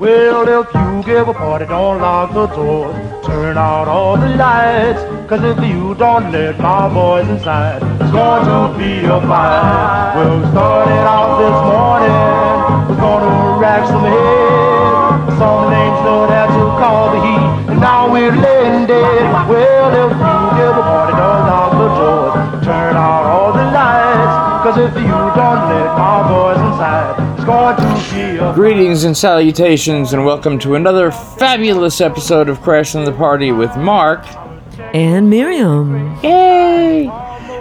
Well, if you give a party, don't lock the doors. Turn out all the lights. Cause if you don't let my boys inside, it's going to be a fight. Well, we started out this morning. We're gonna rack some heads. Some names know that to call the heat. And now we're laying dead. Well, if you give a party, don't lock the doors. Turn out all the lights. Cause if you don't let my boys inside, it's going to be a Greetings and salutations, and welcome to another fabulous episode of Crash Crashing the Party with Mark. And Miriam. Yay!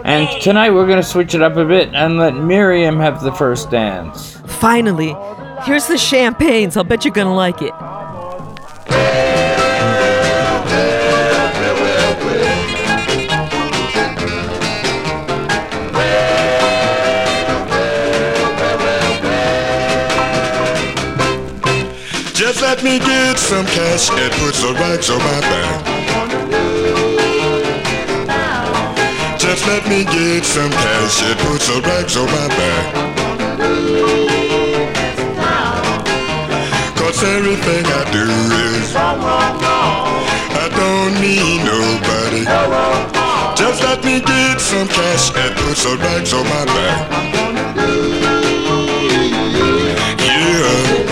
And tonight we're going to switch it up a bit and let Miriam have the first dance. Finally, here's the champagnes. I'll bet you're gonna like it. Let me get some cash and put some rags on my back. Just let me get some cash and put some rags on my back. Cause everything I do is I don't need nobody. Just let me get some cash and put some rags on my back. Yeah.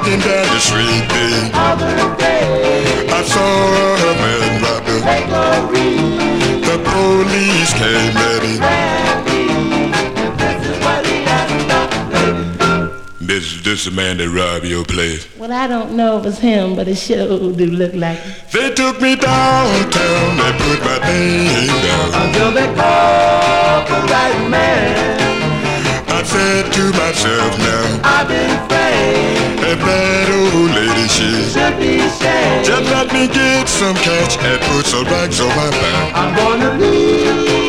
Walking down the street there. I saw a man robbing. The police came at him. This, this the man that robbed your place. Well, I don't know if it's him, but it sure do look like him. They took me downtown, they put my name down. Until they call the right man. I said to myself now, I've been framed. If that old lady she be just let me get some cash and put some rags on my back. I'm gonna leave.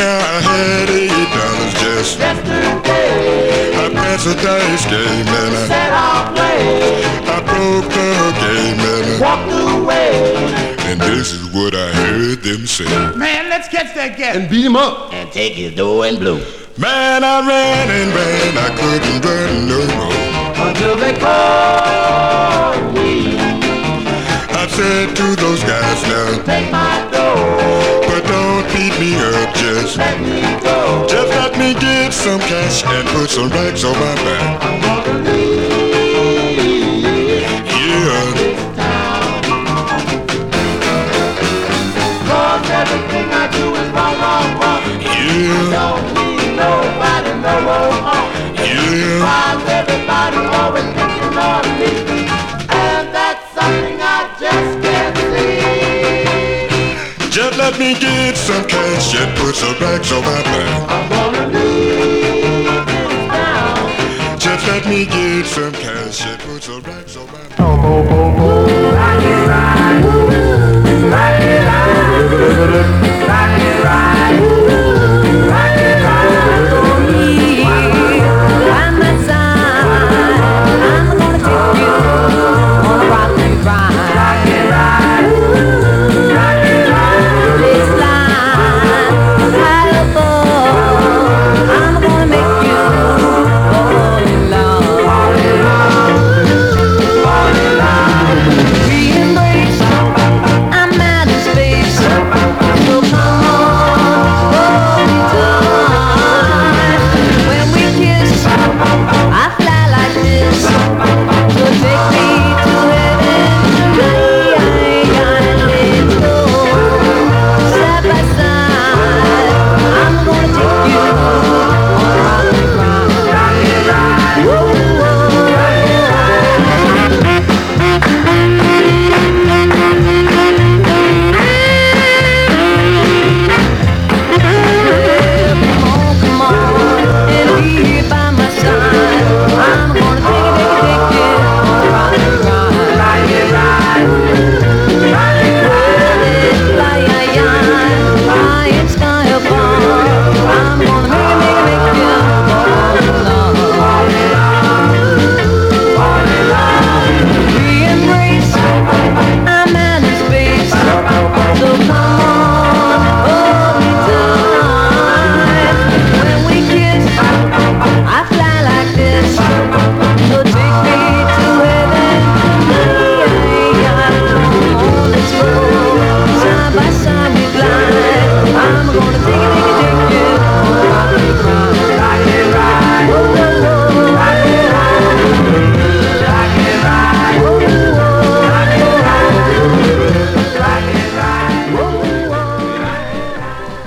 Now I had eight dollars just. Yesterday, I passed a dice game and I, said I'll play. I broke the game and I, Walked away. and this is what I heard them say. Man, let's catch that cat. And beat him up. And take his dough and blow. Man, I ran and ran, I couldn't run no more. Until they call me. I said to those guys now, Take my dough. Beat me up, just, Let me go. just let me get some cash and put some rags on my back. I'm gonna leave. Yeah. Cause everything I do is wrong, wrong, wrong. Yeah, Don't need nobody, no more harm. yeah. While everybody always thinking of me. Me get some cash and put some rags on my back. I'm gonna leave this town. Just let me get some cash and put some rags on my back. Fall in love.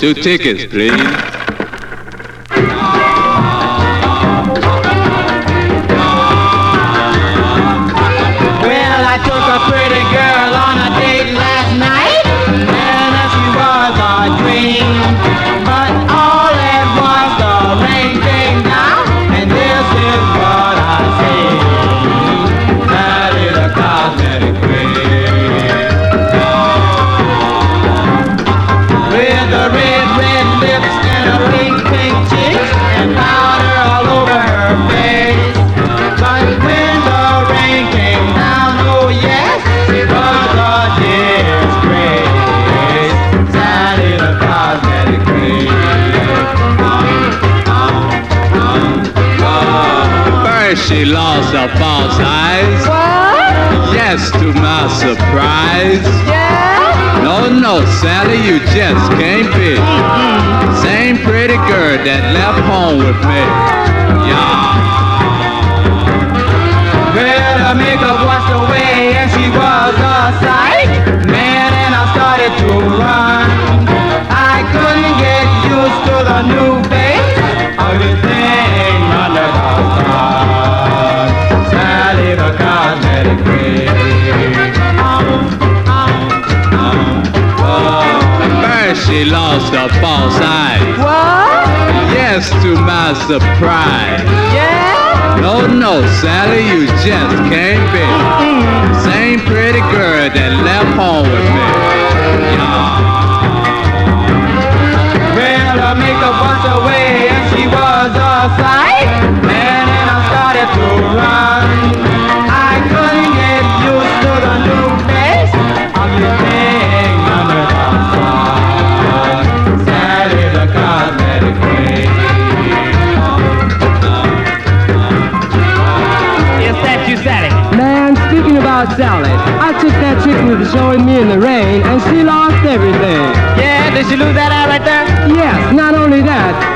Two tickets, please. Yeah. Well, makeup washed away and she was a sight. Man, and I started to run. I couldn't get used to the new face of the. Sally the queen. Oh. First she lost her false eyes. What? To my surprise. Yeah? No, no, Sally, you just can't be. Same pretty girl that left home with me. Yeah.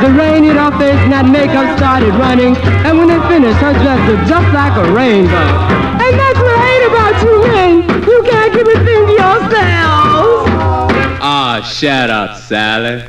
The rain hit her face and that makeup started running, and when it finished, her dress looked just like a rainbow. And that's what I hate about you men. You can't keep a thing to yourselves. Ah, shut up, Sally.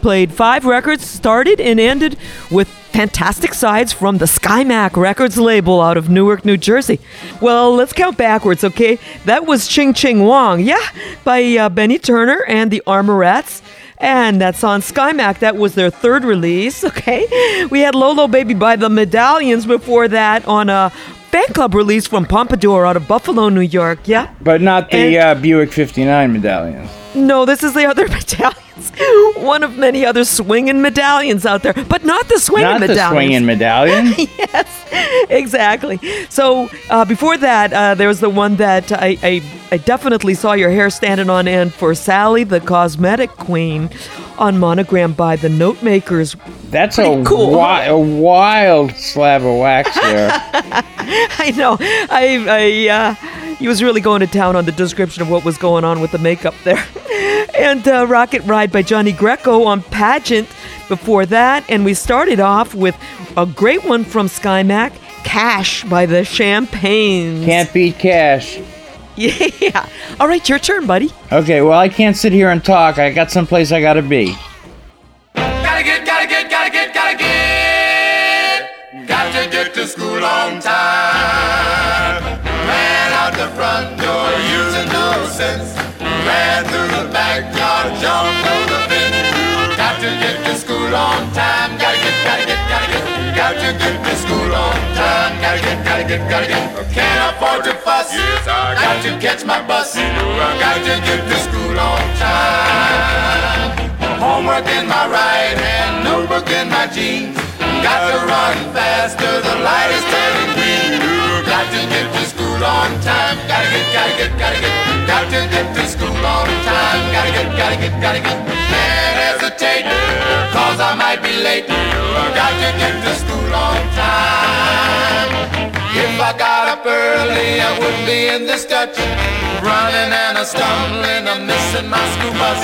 Played five records, started and ended with fantastic sides from the SkyMac Records label out of Newark, New Jersey. Well, let's count backwards, okay? That was Ching Ching Wong, yeah, by uh, Benny Turner and the Armorettes. And that's on SkyMac. That was their third release, okay? We had Lolo Baby by the Medallions before that on a fan club release from Pompadour out of Buffalo, New York, yeah? But not the And- uh, Buick 59 medallions. No, this is the other medallions. One of many other swinging medallions out there, but not the swinging Not the swinging medallion. yes, exactly. So uh, before that, uh, there was the one that I, I, I definitely saw your hair standing on end for Sally, the cosmetic queen, on monogram by the Note Makers. That's a, cool, wi- a wild slab of wax there. I know. I, I, uh, he was really going to town on the description of what was going on with the makeup there. and uh, Rocket Ride by Johnny Greco on Pageant before that. And we started off with a great one from SkyMac, Cash by the Champagnes. Can't beat cash. Yeah. All right, your turn, buddy. Okay, well, I can't sit here and talk. I got someplace I gotta be. Get. Got to get to school on time. Gotta get, gotta get, gotta get. Can't afford to fuss. Yes, I got to catch my bus. Got to get to school on time. Homework in my right hand, notebook in my jeans. Got to run faster, the light is turning green. Got to get to school on time. Gotta get, gotta get, gotta get. Got to get to school on time. Gotta get, gotta get, gotta get. Hesitate, cause I might be late. Got to get to school on time. If I got up early, I wouldn't be in this Dutch. Running and a stumbling, I'm missing my school bus.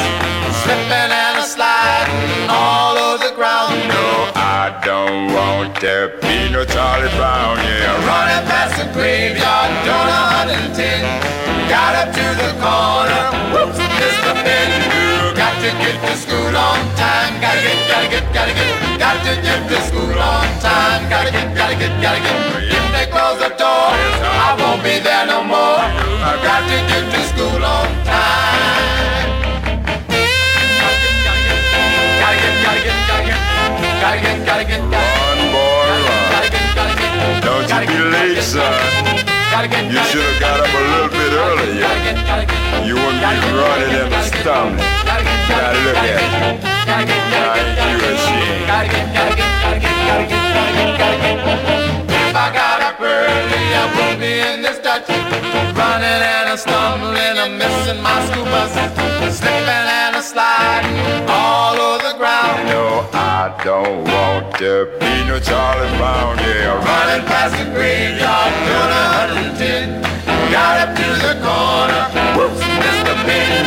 Slipping and a sliding all over the ground. No, I don't want to be no Charlie Brown, yeah. Running past the graveyard, a hundred and ten got up to the corner. Whoops, it's the bend got to get to school on time. Gotta get, gotta get, gotta get, got to get to school on time. Gotta get, gotta get, gotta get. If they close the door, I won't be there no more. I got to get to school on time. Gotta get, gotta get, gotta get, gotta get, gotta get, gotta get. Don't you be late, son. You should have got up a little bit earlier. You wouldn't be running in the stomach. Now look at you. Now you ashamed? If I got up early, I would be in this Dutch. Running and a stumbling, I'm missing my school bus. Slipping and a sliding all I don't want to be no Charlie Brown. Yeah, Running past the graveyard, doing a hundred and ten. Got up to the corner, whoops, a pin.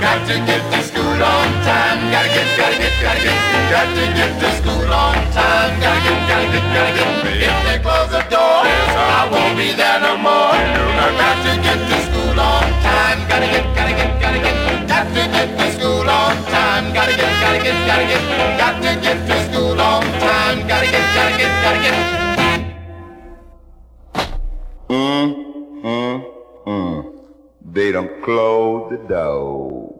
Got to get to school on time. Gotta get, gotta get, gotta get. Got to get to school on time. Gotta get, gotta get, gotta get. If they close the door, I won't be there no more. I got to get to school on time. Gotta get, gotta get, gotta get. Got to get to school. Gotta get, gotta get, gotta get. Got to get to school on time. Gotta get, gotta get, gotta get. Mm, mm, mm. They done closed the door.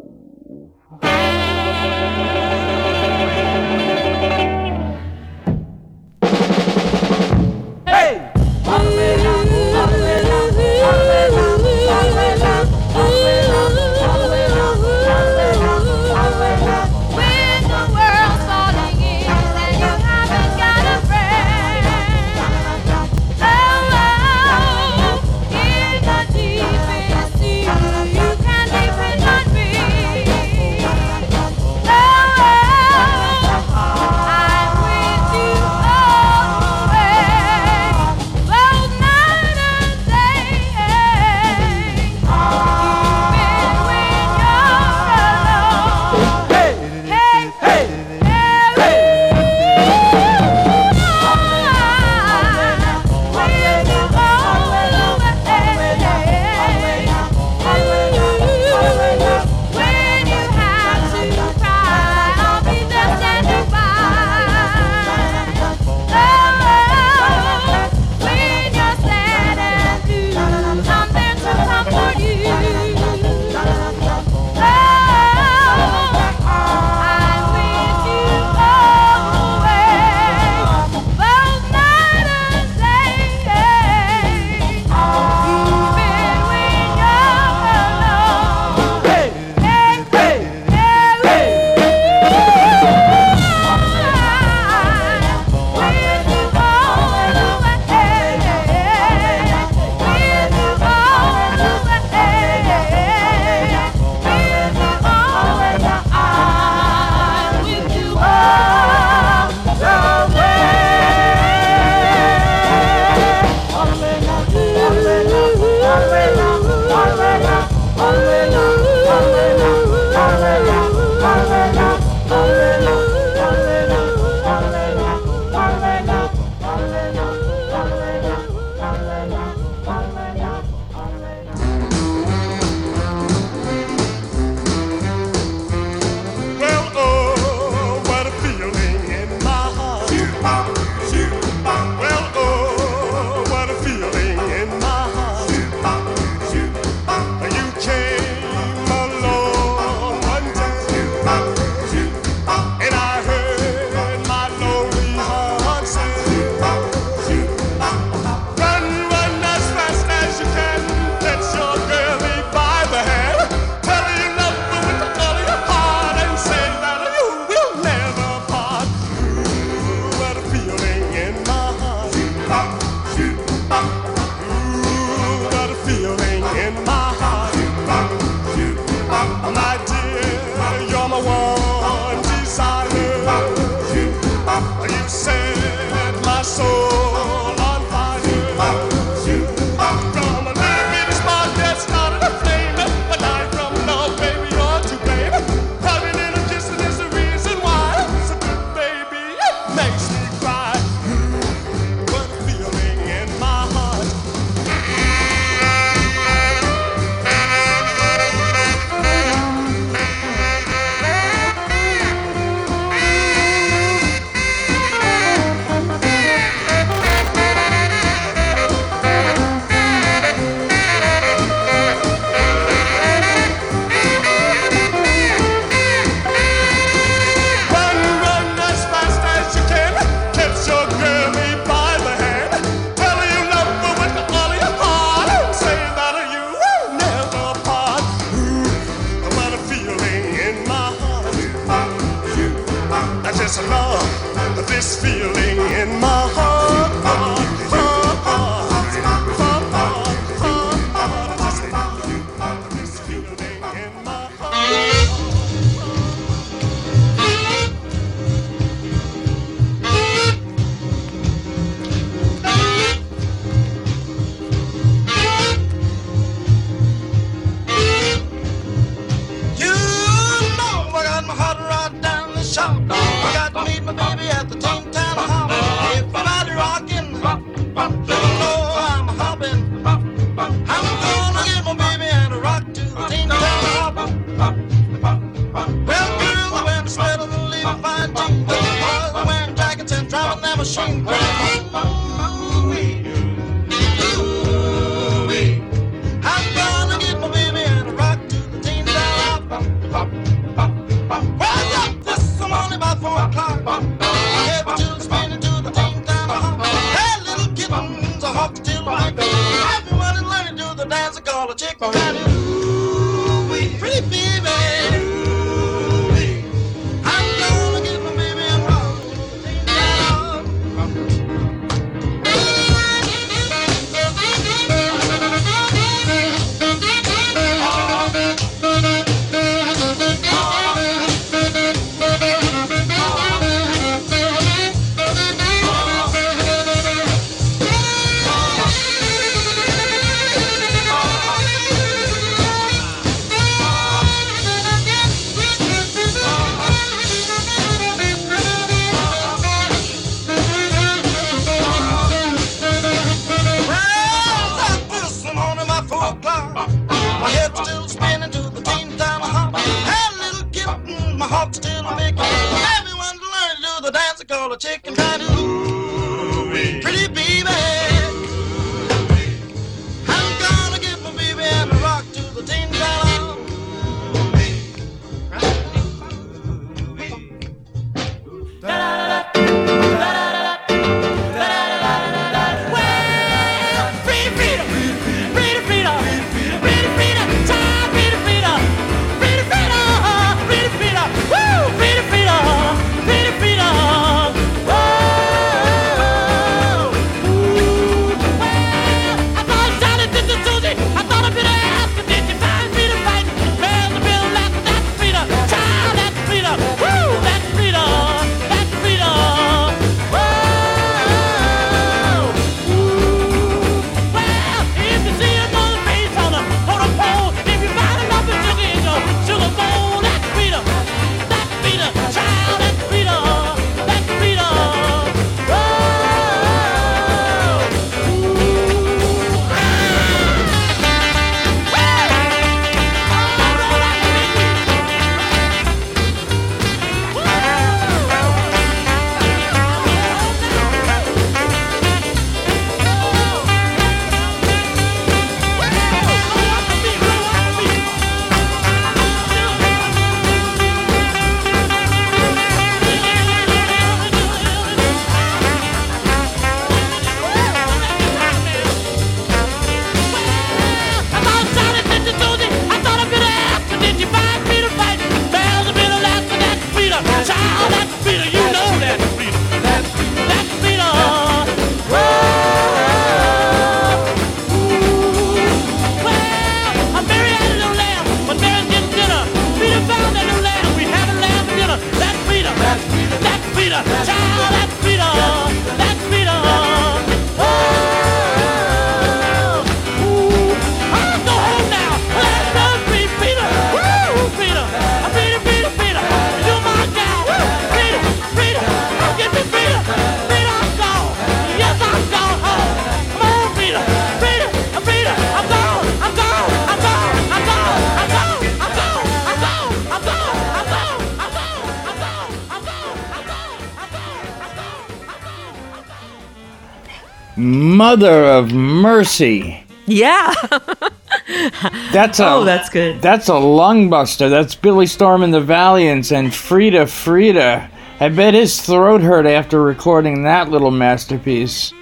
Mother of Mercy. Yeah. that's a, oh, that's good. That's a lung buster. That's Billy Storm and the Valiants and Frieda Frieda. I bet his throat hurt after recording that little masterpiece.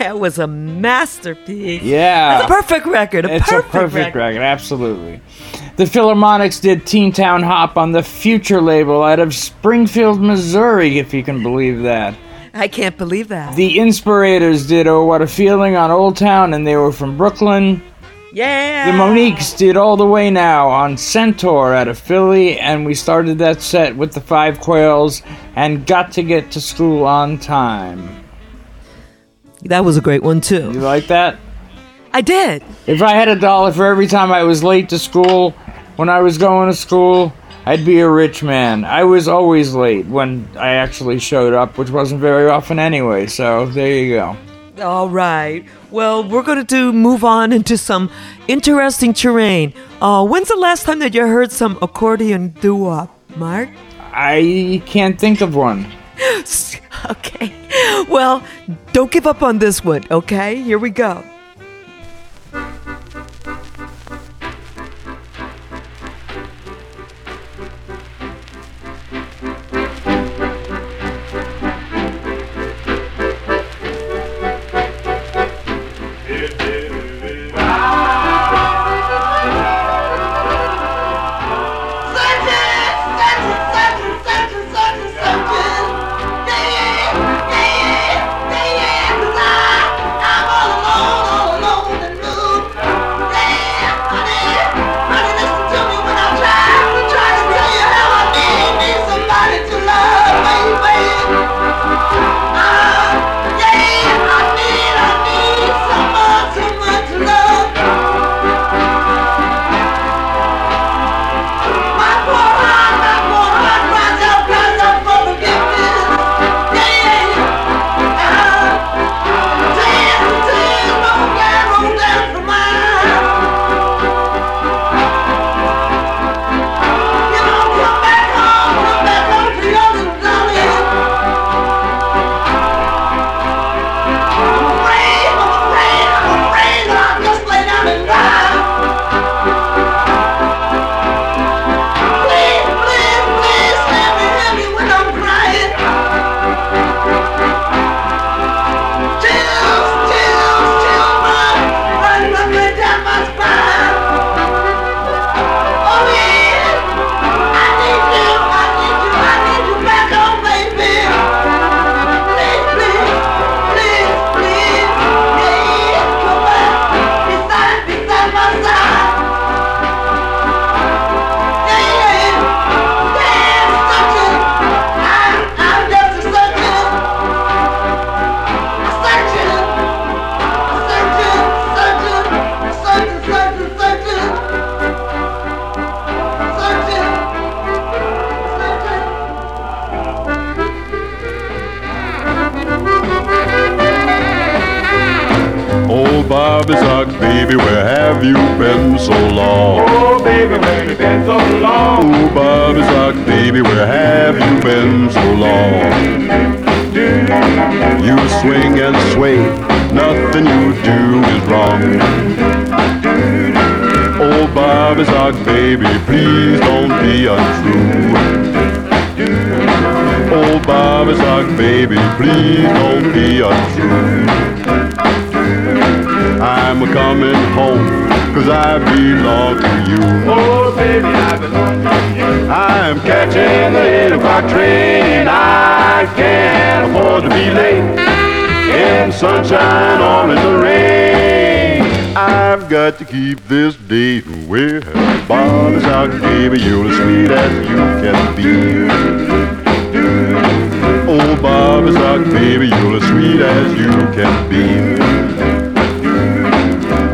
That was a masterpiece. Yeah. That's a perfect record. A it's perfect a perfect record. record, absolutely. The Philharmonics did Teen Town Hop on the Future label out of Springfield, Missouri, if you can believe that. I can't believe that. The Inspirators did Oh What a Feeling on Old Town, and they were from Brooklyn. Yeah. The Moniques did All the Way Now on Centaur out of Philly, and we started that set with the Five Quails and Got to Get to School on Time. That was a great one too. You like that? I did. If I had a dollar for every time I was late to school when I was going to school, I'd be a rich man. I was always late when I actually showed up, which wasn't very often anyway, so there you go. All right. Well, we're going to do move on into some interesting terrain. Uh, when's the last time that you heard some accordion doo-wop, Mark? I can't think of one. okay. Well, don't give up on this one, okay? Here we go. Baby, you're as sweet as you can be.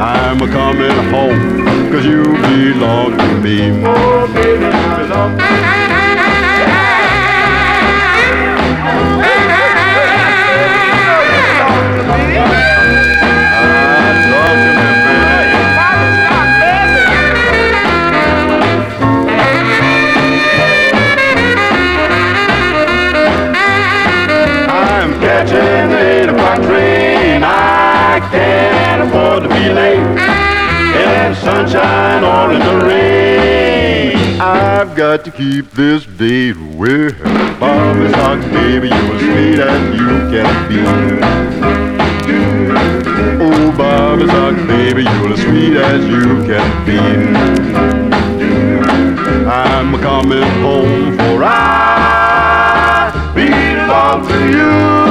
I'm a coming home, cause you belong to me. Oh, baby, I belong to out in the rain. I've got to keep this date with Bob is baby, you were sweet and you can be. Oh, Bob is baby, you're as sweet as you can be. I'm coming home for I belong to you.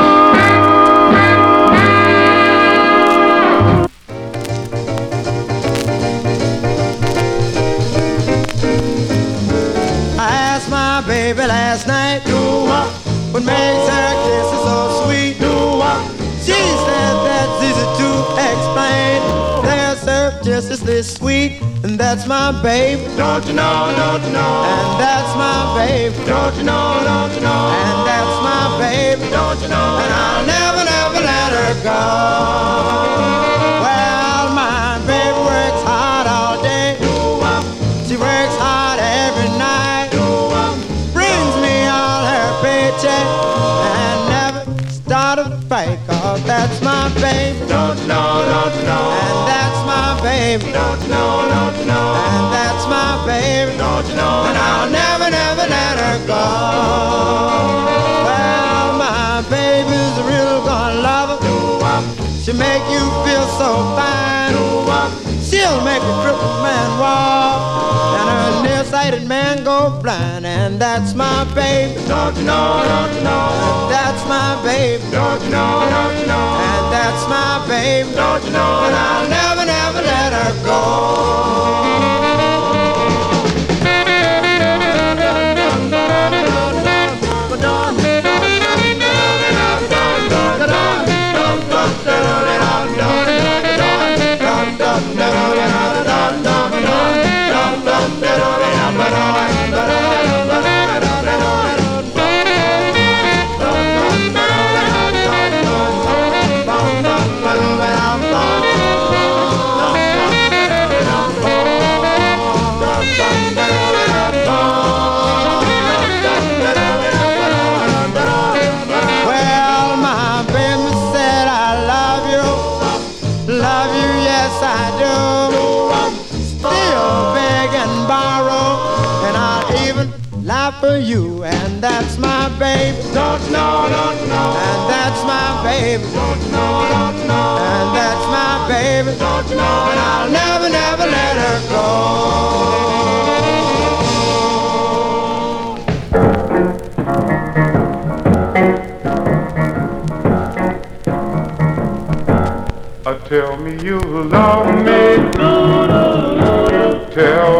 Just sweet, and that's my baby. Don't you know? Don't you know? And that's my baby. Don't you know? Don't you know? And that's my baby. Don't you know? And I'll never, never let her go. Well, my baby works hard all day. Um. She works hard every night. Um. Brings me all her paycheck and never start a fight. Cause that's my baby. Don't you know, don't you know? And that's baby. Don't you know, don't you know? And that's my baby. Don't you know? And I'll never, never let her go. Well, my baby's a real gonna lover. Um, she make you feel so fine. Um, She'll make a crippled man walk and a nearsighted man go blind. And that's my baby. Don't you know? Don't you know? That's my baby. Don't you know? Don't you know? And that's my baby. Don't you know? And I'll never, never let her go. And that's my baby. Don't you know, don't you know? And that's my baby. Don't you know? And I'll never, never let her go. Uh, tell me you love me. Tell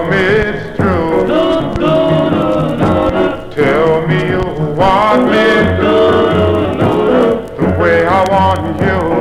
way I want you.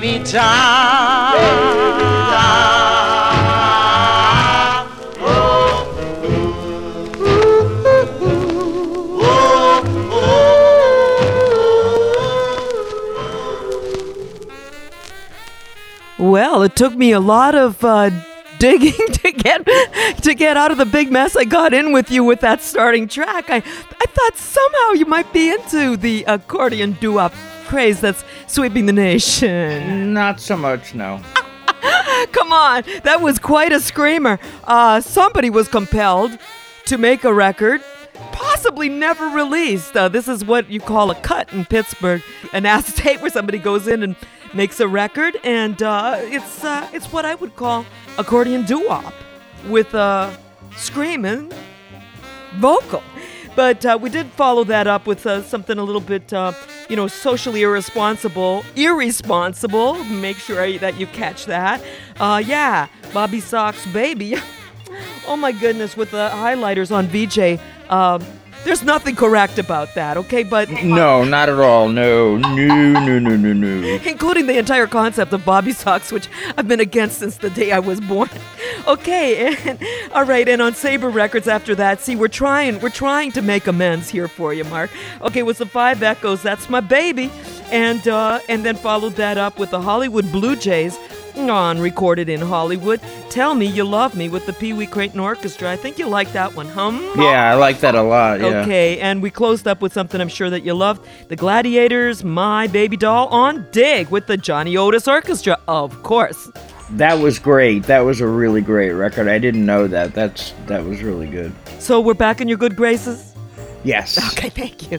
Baby time. Well, it took me a lot of uh, digging to get to get out of the big mess I got in with you with that starting track. I I thought somehow you might be into the accordion doo-wop craze that's sweeping the nation. Not so much, no. Come on, that was quite a screamer. Uh, somebody was compelled to make a record, possibly never released. Uh, this is what you call a cut in Pittsburgh, an acetate where somebody goes in and makes a record, and uh, it's uh, it's what I would call accordion doo-wop with a screaming vocal. But uh, we did follow that up with uh, something a little bit, uh, you know, socially irresponsible, irresponsible. Make sure that you catch that. Uh, yeah, Bobby Sox baby. oh my goodness, with the highlighters on VJ. There's nothing correct about that, okay? But No, not at all. No, no, no, no, no, no. including the entire concept of Bobby socks, which I've been against since the day I was born. Okay, and all right, and on Sabre Records after that, see, we're trying, we're trying to make amends here for you, Mark. Okay, with the Five Echoes, that's my baby, and uh, and then followed that up with the Hollywood Blue Jays. On recorded in Hollywood. Tell me you love me with the Pee Wee Crayton Orchestra. I think you like that one, hum? Yeah, I like that a lot. Yeah. Okay, and we closed up with something I'm sure that you loved. The Gladiators, My Baby Doll on Dig with the Johnny Otis Orchestra, of course. That was great. That was a really great record. I didn't know that. That's that was really good. So we're back in your good graces? Yes. Okay, thank you.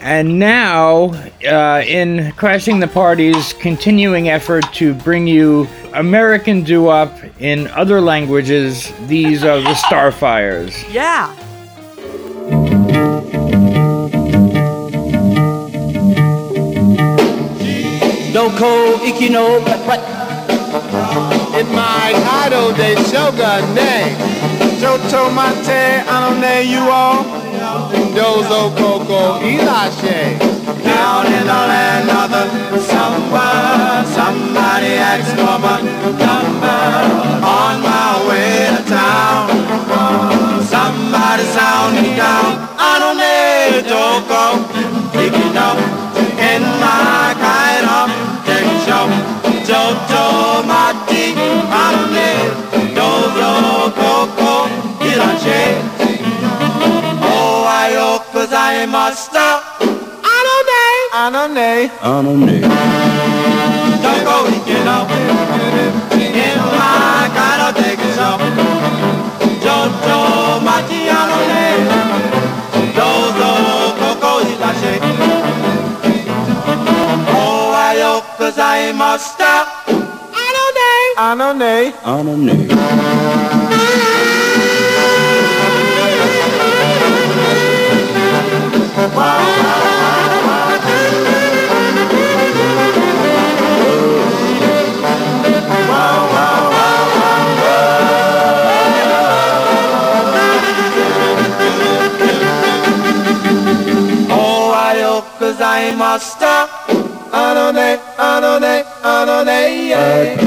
And now, uh, in Crashing the Party's continuing effort to bring you American doo-wop in other languages, these are the Starfires. Yeah. Doko Ikino What? In my idol de shogun ne Joto mate I don't anone you all. Dozo Coco Ilashe Down in the land of the samba Somebody asked for my number. On my way to town Somebody sound me down. Anone Doko Picking up 町あのねいらっしゃいおはようございましたあのねあのねあのねどこ行けのからちょっとねどうぞここいらっしゃいおはようございましたあのね。あのね。ございました。あのねあのねあのね、あのね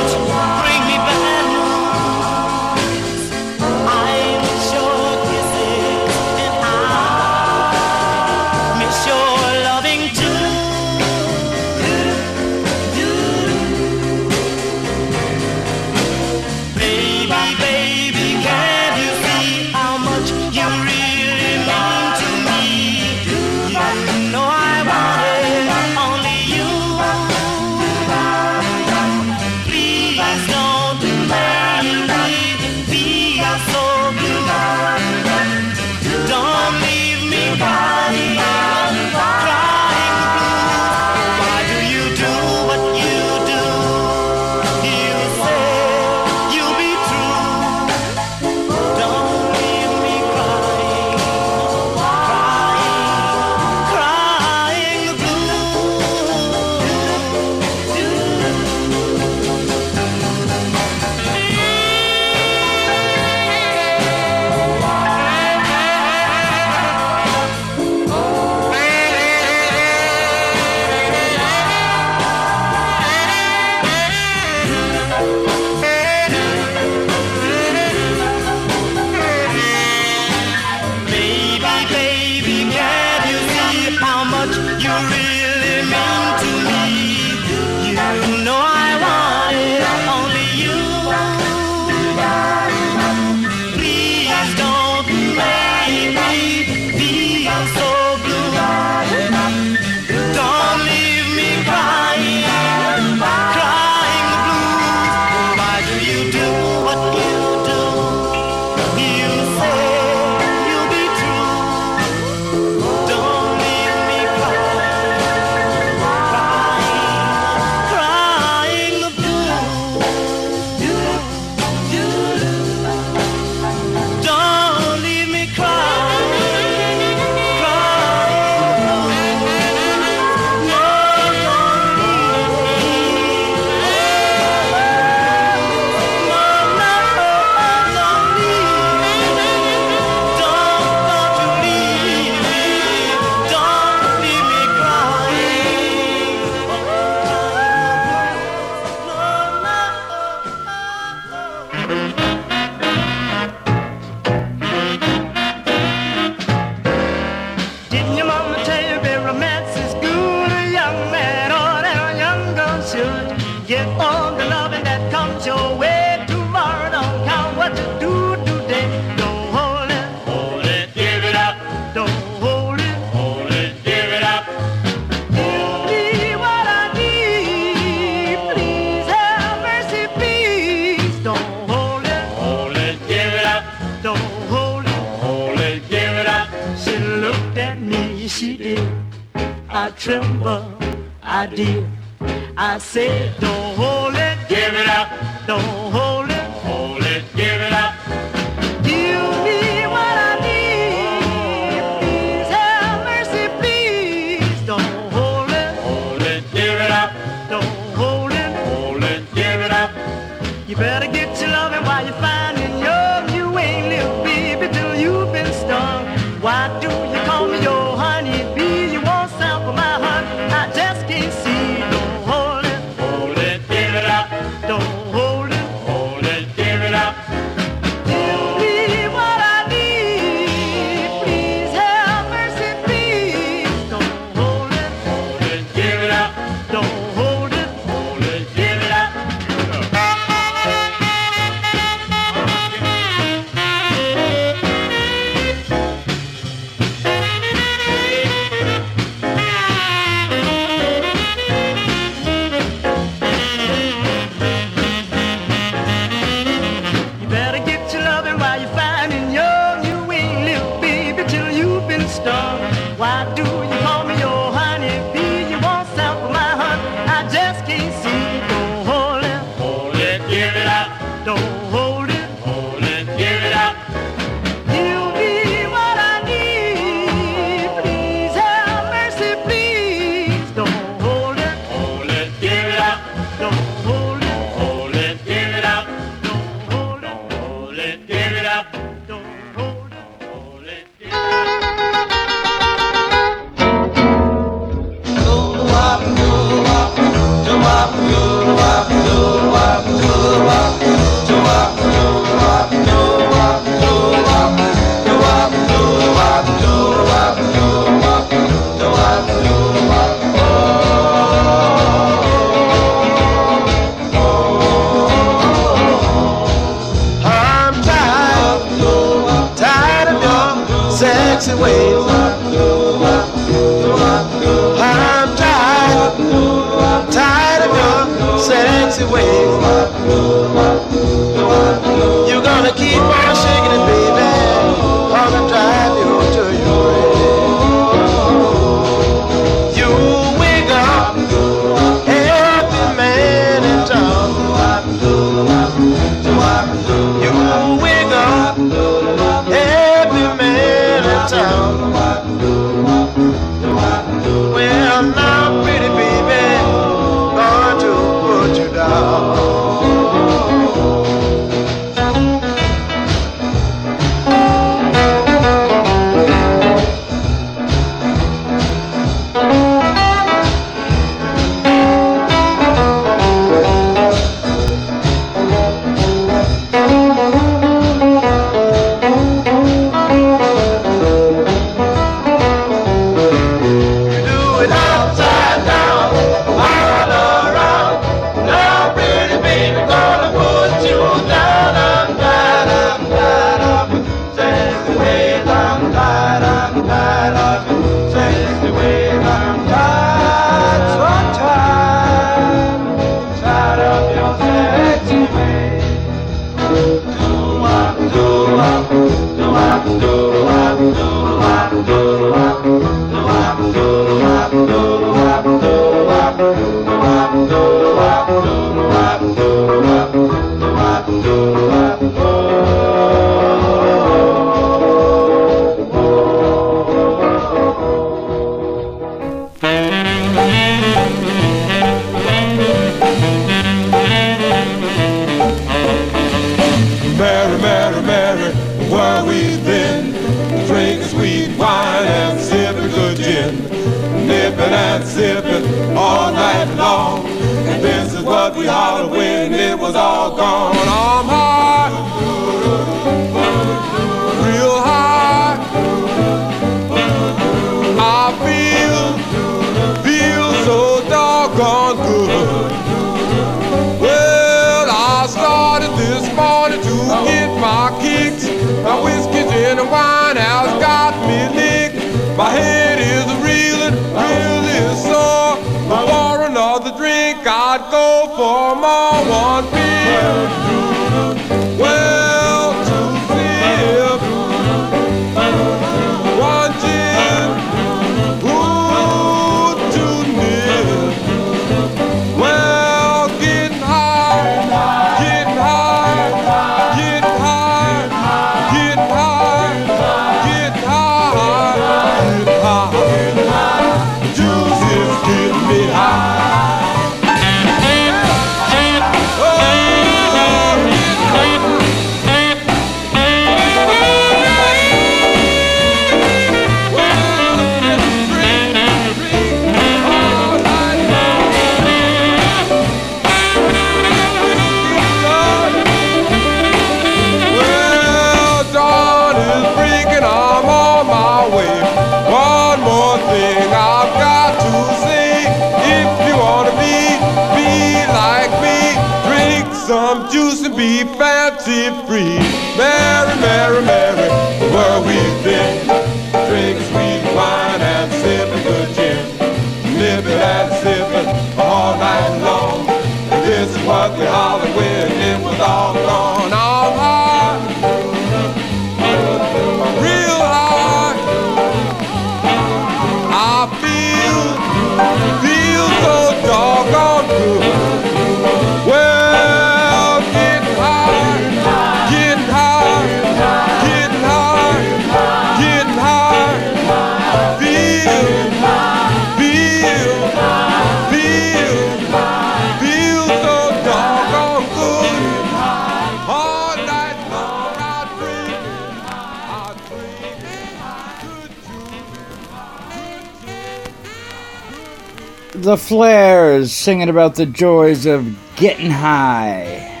The Flares singing about the joys of getting high.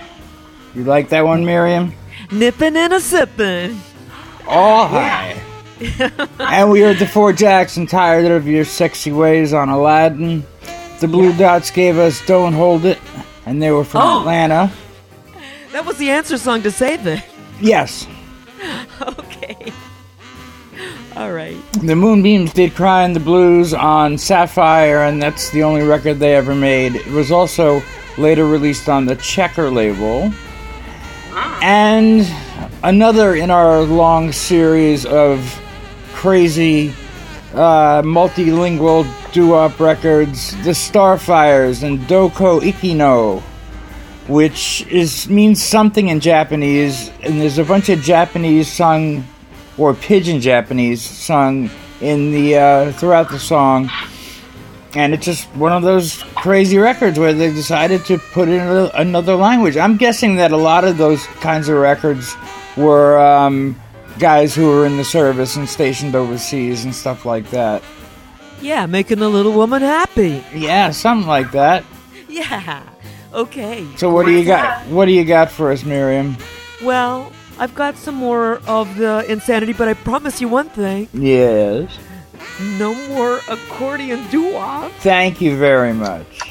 You like that one, Miriam? Nipping and a sipping. All high. and we heard the Four Jacks and tired of your sexy ways on Aladdin. The Blue Dots gave us Don't Hold It, and they were from Oh. Atlanta. That was the answer song to save it. Yes. okay. All right. The Moonbeams did Cry in the Blues on Sapphire, and that's the only record they ever made. It was also later released on the Checker label. And another in our long series of crazy uh, multilingual doo-wop records, The Starfires and Doko Ikino, which is means something in Japanese, and there's a bunch of Japanese sung or pigeon Japanese sung in the uh, throughout the song, and it's just one of those crazy records where they decided to put in another language. I'm guessing that a lot of those kinds of records were um, guys who were in the service and stationed overseas and stuff like that. Yeah, making the little woman happy. Yeah, something like that. Yeah. Okay. So what do you got? What do you got for us, Miriam? Well, I've got some more of the insanity, but I promise you one thing: Yes. no more accordion doo-wop. Thank you very much.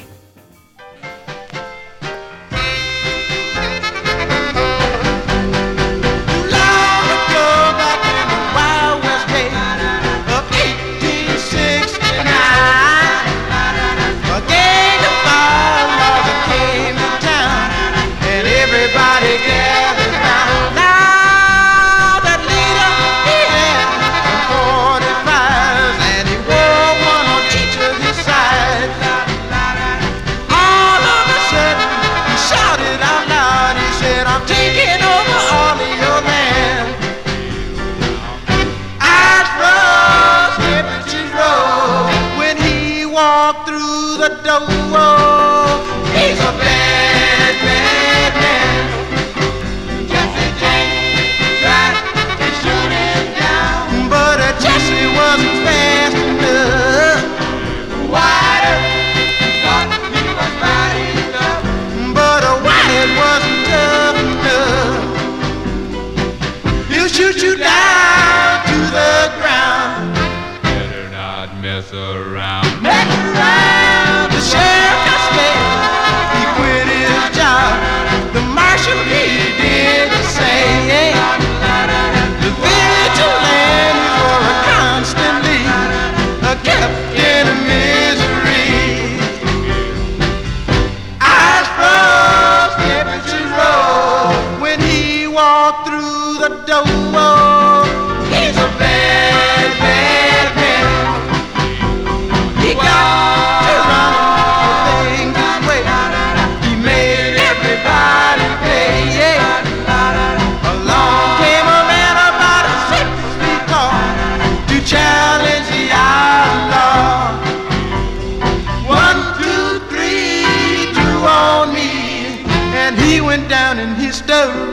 Down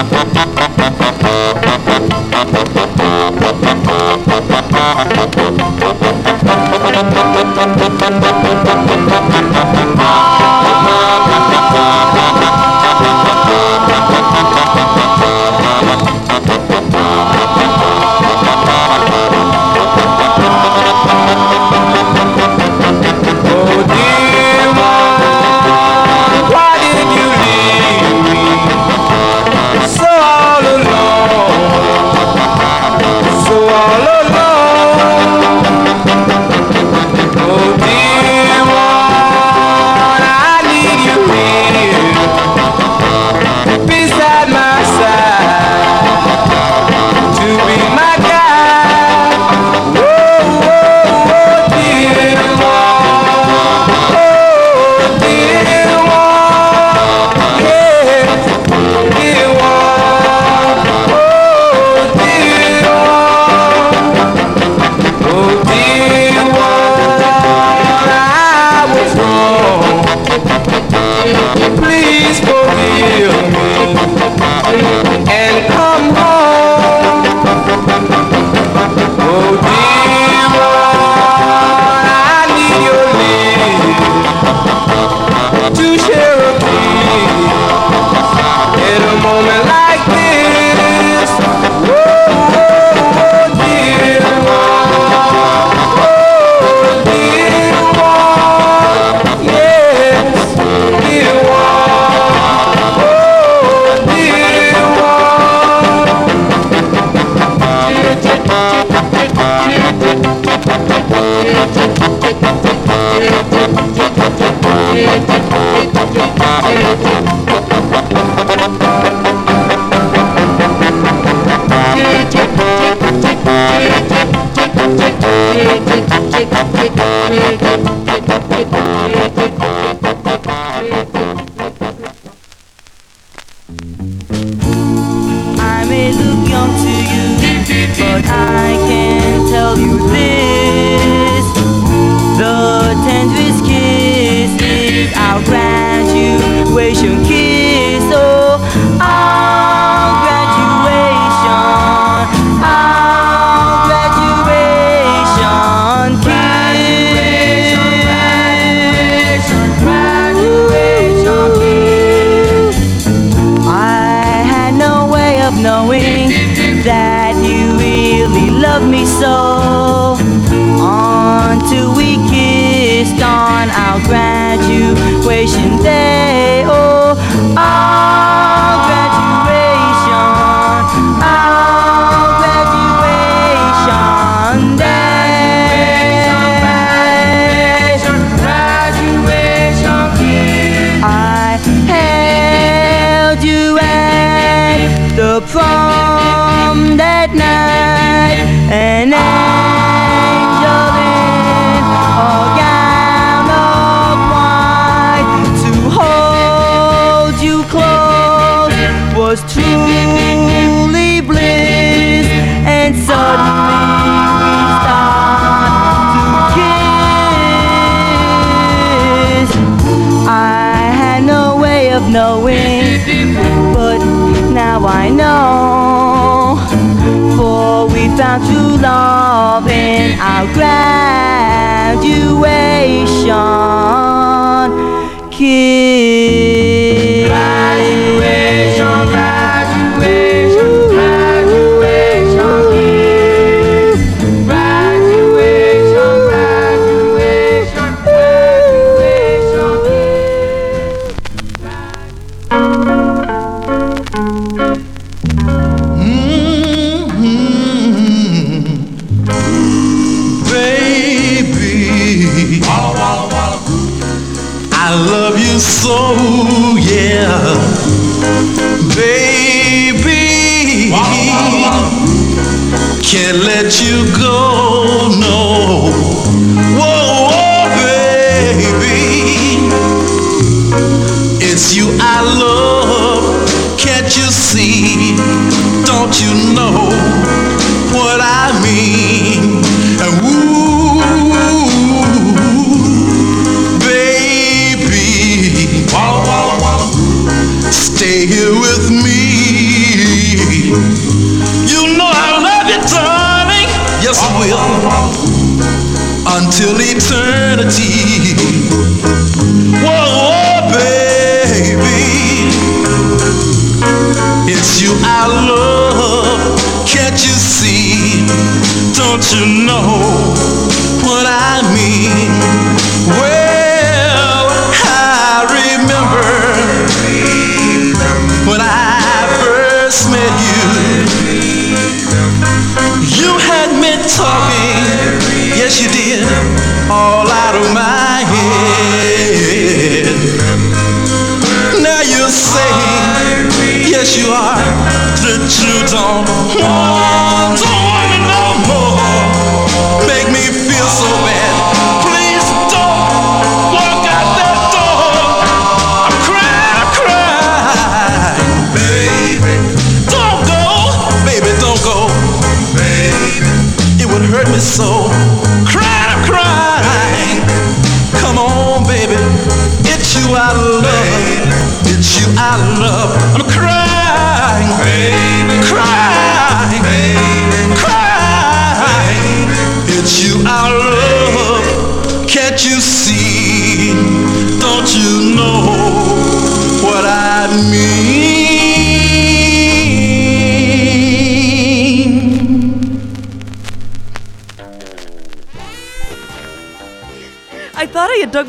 Ha ha ha!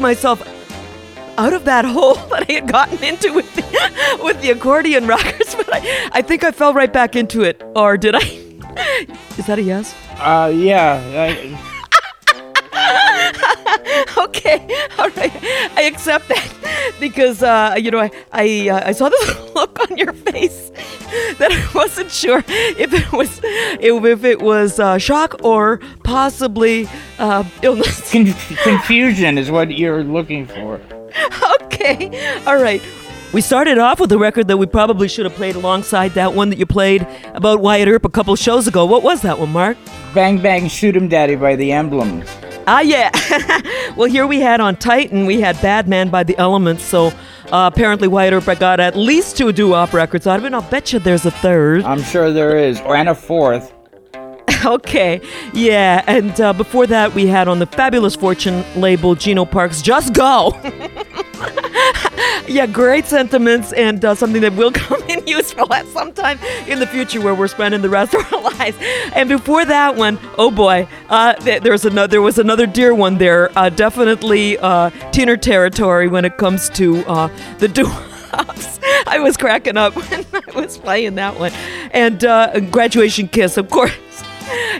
Myself out of that hole that I had gotten into with the, with the accordion rockers, but I, I think I fell right back into it. Or did I? Is that a yes? Uh, yeah. I, okay, all right. I accept that because uh, you know I I, uh, I saw this look on your face that I wasn't sure if it was if it was uh, shock or possibly uh, illness. confusion is what you're looking for. okay, all right. We started off with a record that we probably should have played alongside that one that you played about Wyatt Earp a couple shows ago. What was that one, Mark? Bang Bang Shoot 'em Daddy by the Emblems. Ah, yeah. well, here we had on Titan, we had Bad Man by the Elements. So uh, apparently, Wyatt Earp got at least two doo wop records out of it. I'll bet you there's a third. I'm sure there is, and a fourth. okay, yeah. And uh, before that, we had on the Fabulous Fortune label Geno Parks Just Go. yeah, great sentiments and uh, something that will come in useful at some time in the future where we're spending the rest of our lives. And before that one, oh boy, uh, th- there's another. There was another dear one there. Uh, definitely uh, teener territory when it comes to uh, the doo I was cracking up when I was playing that one. And uh, Graduation Kiss, of course.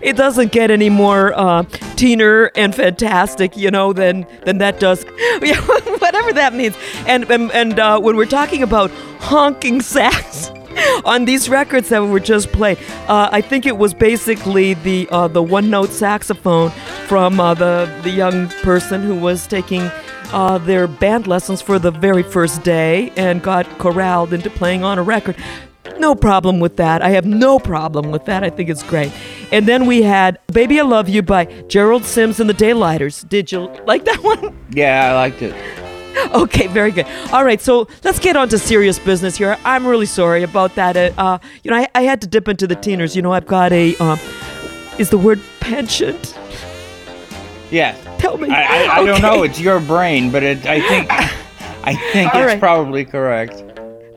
It doesn't get any more uh, teener and fantastic, you know, than than that does. Yeah, whatever that means. And and, and uh, when we're talking about honking sax on these records that we were just played, uh, I think it was basically the uh, the one note saxophone from uh, the the young person who was taking uh, their band lessons for the very first day and got corralled into playing on a record. No problem with that. I have no problem with that. I think it's great. And then we had Baby I Love You by Gerald Sims and the Daylighters. Did you like that one? Yeah, I liked it. Okay, very good. All right, so let's get on to serious business here. I'm really sorry about that. Uh, uh, you know, I, I had to dip into the teeners. You know, I've got a, um, is the word penchant? Yeah. Tell me. I, I, I don't know. It's your brain, but it, I think I think All it's right. probably correct.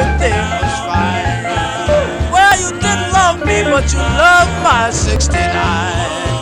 everything was fine. Well, you didn't love me, but you loved my 69.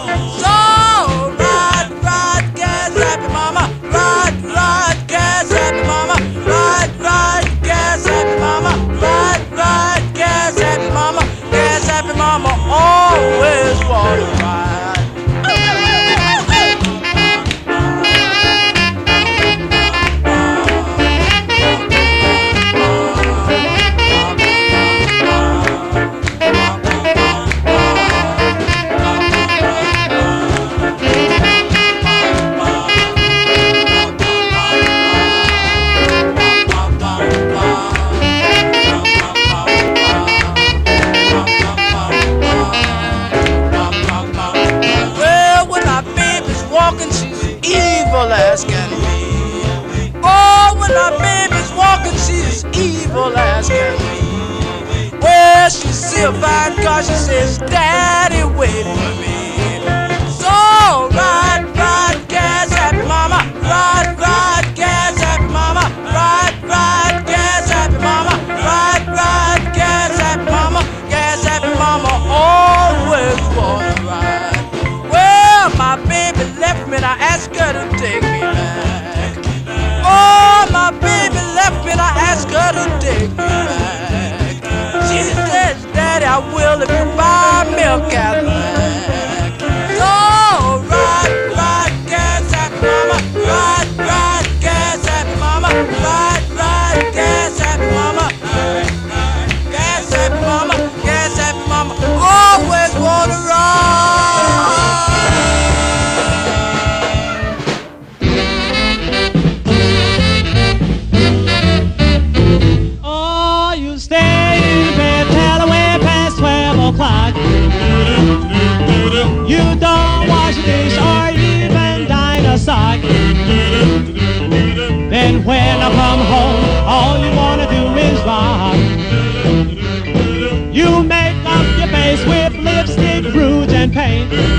Beautiful as can be. Well, she's still fine cause she says, Daddy waiting for me. So ride, ride, gas, mama. Ride, ride, gas, mama. Ride, ride, gas, mama. Ride, ride, gas, mama. Gas, mama. Always wanna ride. Well, my baby left me I asked her to take her to take me back. She says, Daddy, I will if you buy me a Cadillac. Then when I come home, all you wanna do is rock. You make up your face with lipstick, rouge, and paint.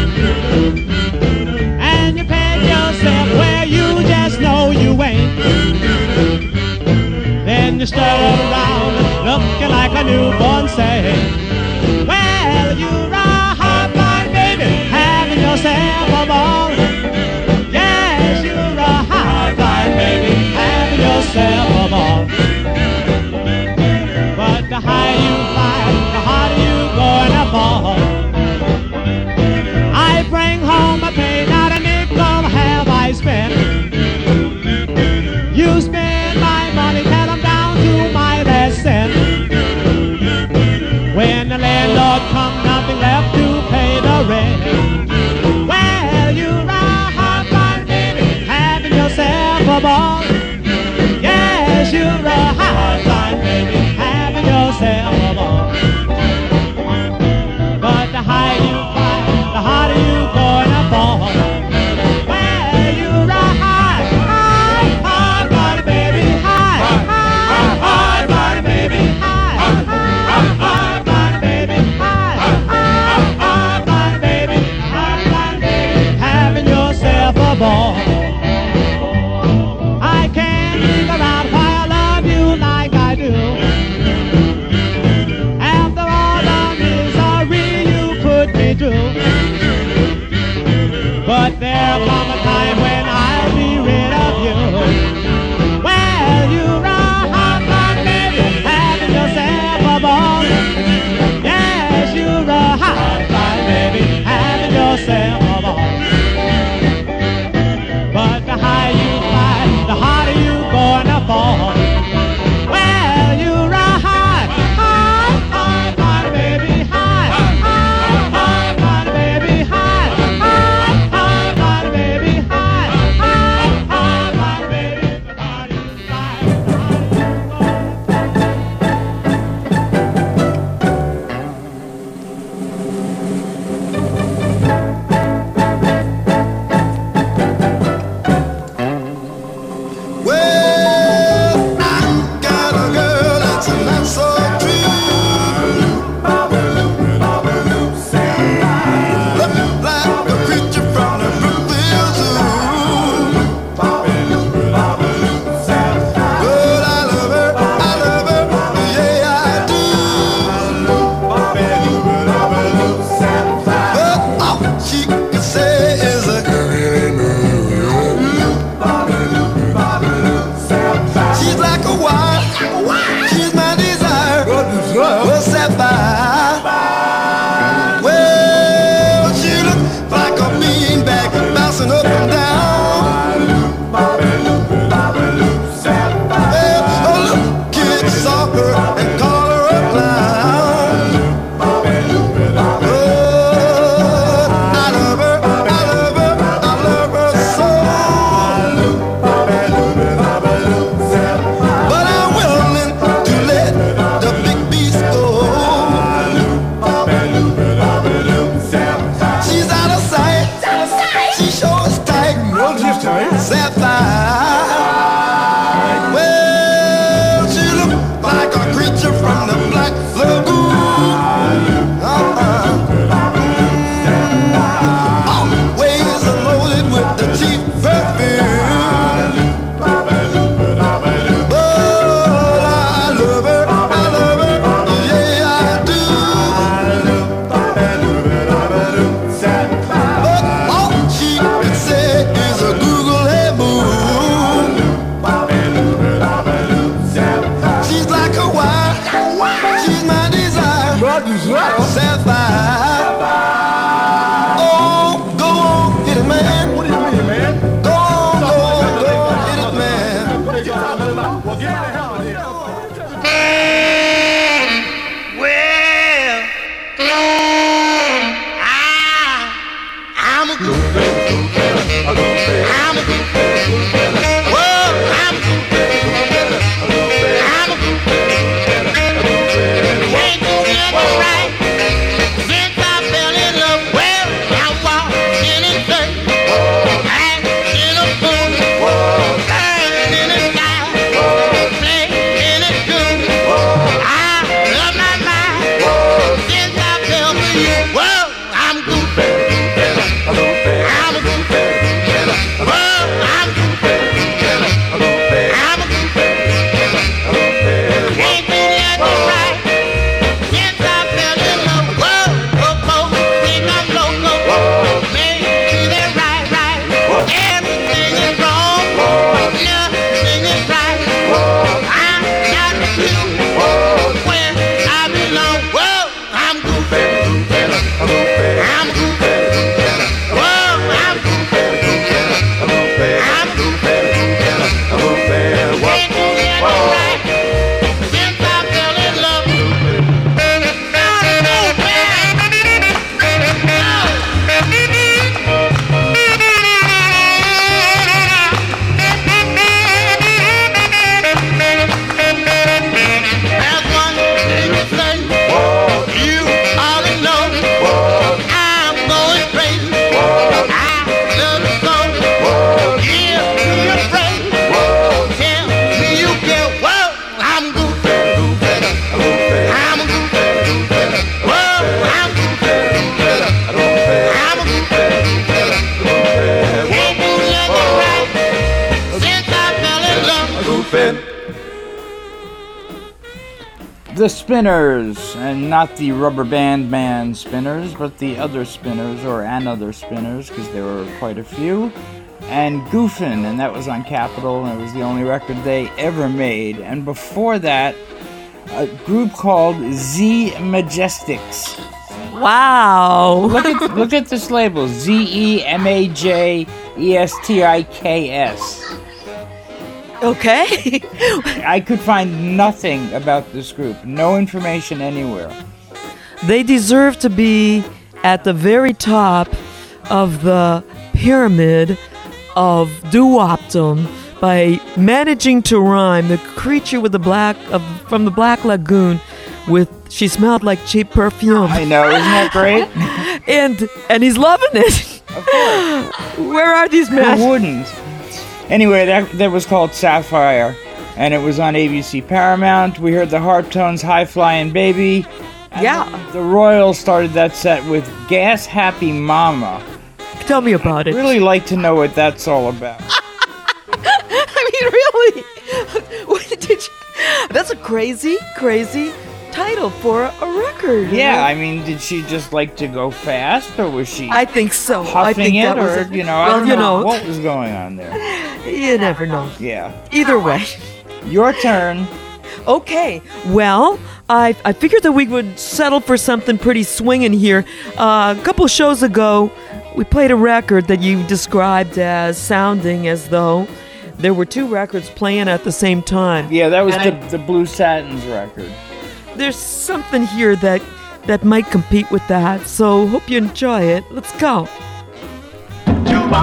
Not the rubber band man spinners, but the other spinners, or another spinners, because there were quite a few. And Goofin, and that was on Capitol, and it was the only record they ever made. And before that, a group called Z Majestics. Wow! Look at look at this label: Z E M A J E S T I K S. Okay. I could find nothing about this group. No information anywhere. They deserve to be at the very top of the pyramid of doo-wopdom by managing to rhyme the creature with the black of from the Black Lagoon with she smelled like cheap perfume. I know, isn't that great? and and he's loving it. Of course. Where are these men? Who wouldn't? Anyway, that that was called Sapphire, and it was on ABC Paramount. We heard the Harptones, High Flying Baby. Yeah. The, Royals started that set with Gas Happy Mama. Tell me about it. Really like to know what that's all about. I mean, really? What did you? That's a crazy, crazy title for a record. Yeah, know? I mean, did she just like to go fast, or was she I think so. I think it, that was or it. you know, I well, don't you know know, what was going on there. you never know. Yeah, Either way. your turn. Okay, well, I, I figured that we would settle for something pretty swinging here. Uh, a couple shows ago, we played a record that you described as sounding as though there were two records playing at the same time. Yeah, that was the the Blue Satins record. There's something here that that might compete with that, so hope you enjoy it. Let's go. So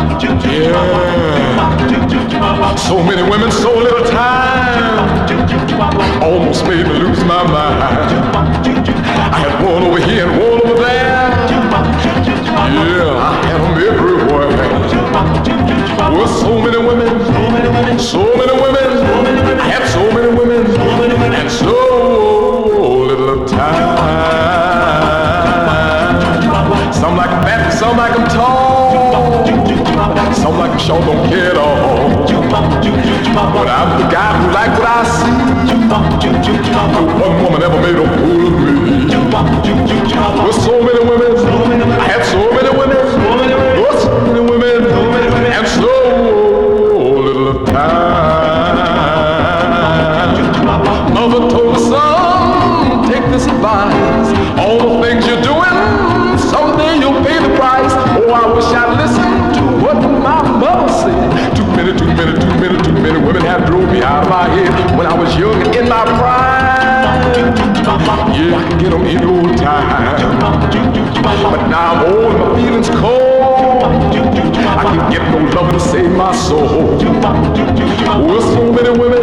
many women, so little time. Almost made me lose my mind. I had one over here and one over there. Yeah, I had them everywhere. Well, so many women, so many women. I had so many women, and so little time. Some like fat, some like 'em tall. 'Em short, don't care at. But I'm the guy who like what I see. No one woman ever made a fool of me. With so many women, I had so many women, oh, so many women, and so little time. Mother told her son, take this advice. All women have drove me out of my head when I was young and in my prime. Yeah, I get them any old time. But now I'm old my feelings cold. I can get no love to save my soul. With so many women,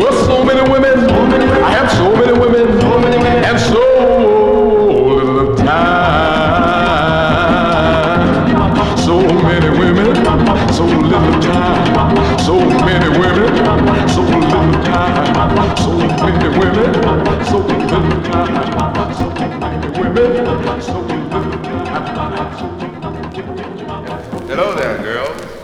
with so many women, I have so many women, and so little time. So many women, so little time. So many women, so little time. So many women, so little time. So many women, so little time. Hello there, girls.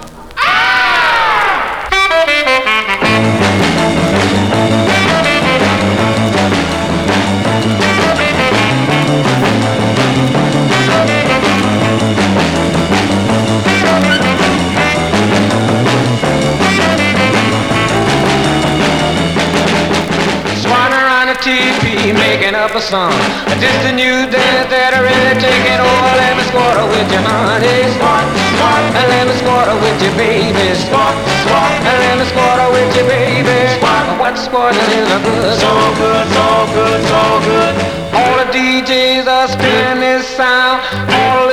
A song. Just a new dance that are really taking over. Let me squatter with you, honey. Squat, squat. And let me squatter with you, baby. Squat, squat. And let me squatter with you, baby. Squat. What's squatting is a good. So good, so good, so good. All the DJs are spinning this sound. All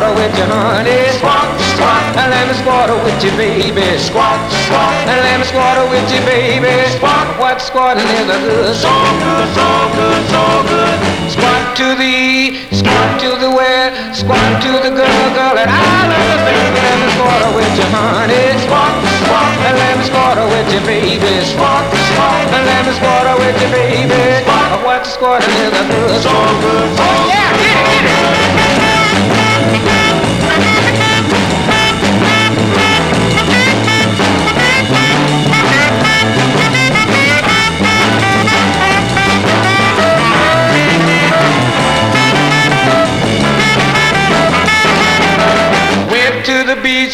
squatter with you, honey. Squat, squat. And let me squatter with you, baby. Squat, squat. And let me squatter with you, baby. Squat. What's squatting is a good. So good, so good, so good. Squat to the squat to the west, squat to the girl, girl, and I love the baby. Let me squatter with you, honey. Squat, squat. And let me squatter with you, baby. Squat, squat. And let me squatter with you, baby. Squat. What's squatting is a good. So good, so oh,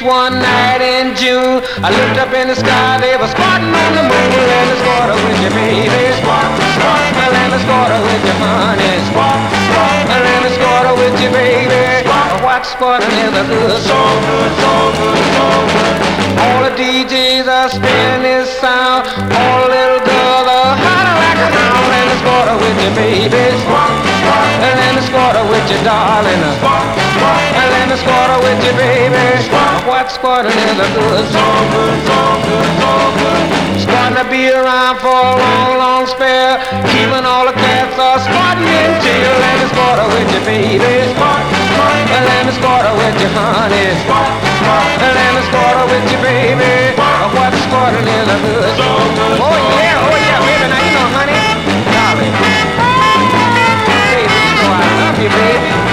one night in June. I looked up in the sky, they were squatting on the moon. Let me squat with you, baby. Squat, squat. Let me squat with you, honey. Squat, squat. Let me squat with you, baby. Squat. What's squatting is a good, so good, so good, so good. All the DJs are spinning this sound. All the little girls are hollering like a hound. Let me squat with you, baby. Squat, squat. Let me squat with you, darling. Squat. Let me squat with you, baby. What's squatting is a good, so good, so good, so good. Squatting to be around for a long, long spell. Keeping all the cats are squatting in jail. Let me squat with you, baby. Squat. Let me squat with you, honey. Squat. Let me squat with you, baby. What's squatting is a good, so good. Oh yeah, oh yeah, you, baby.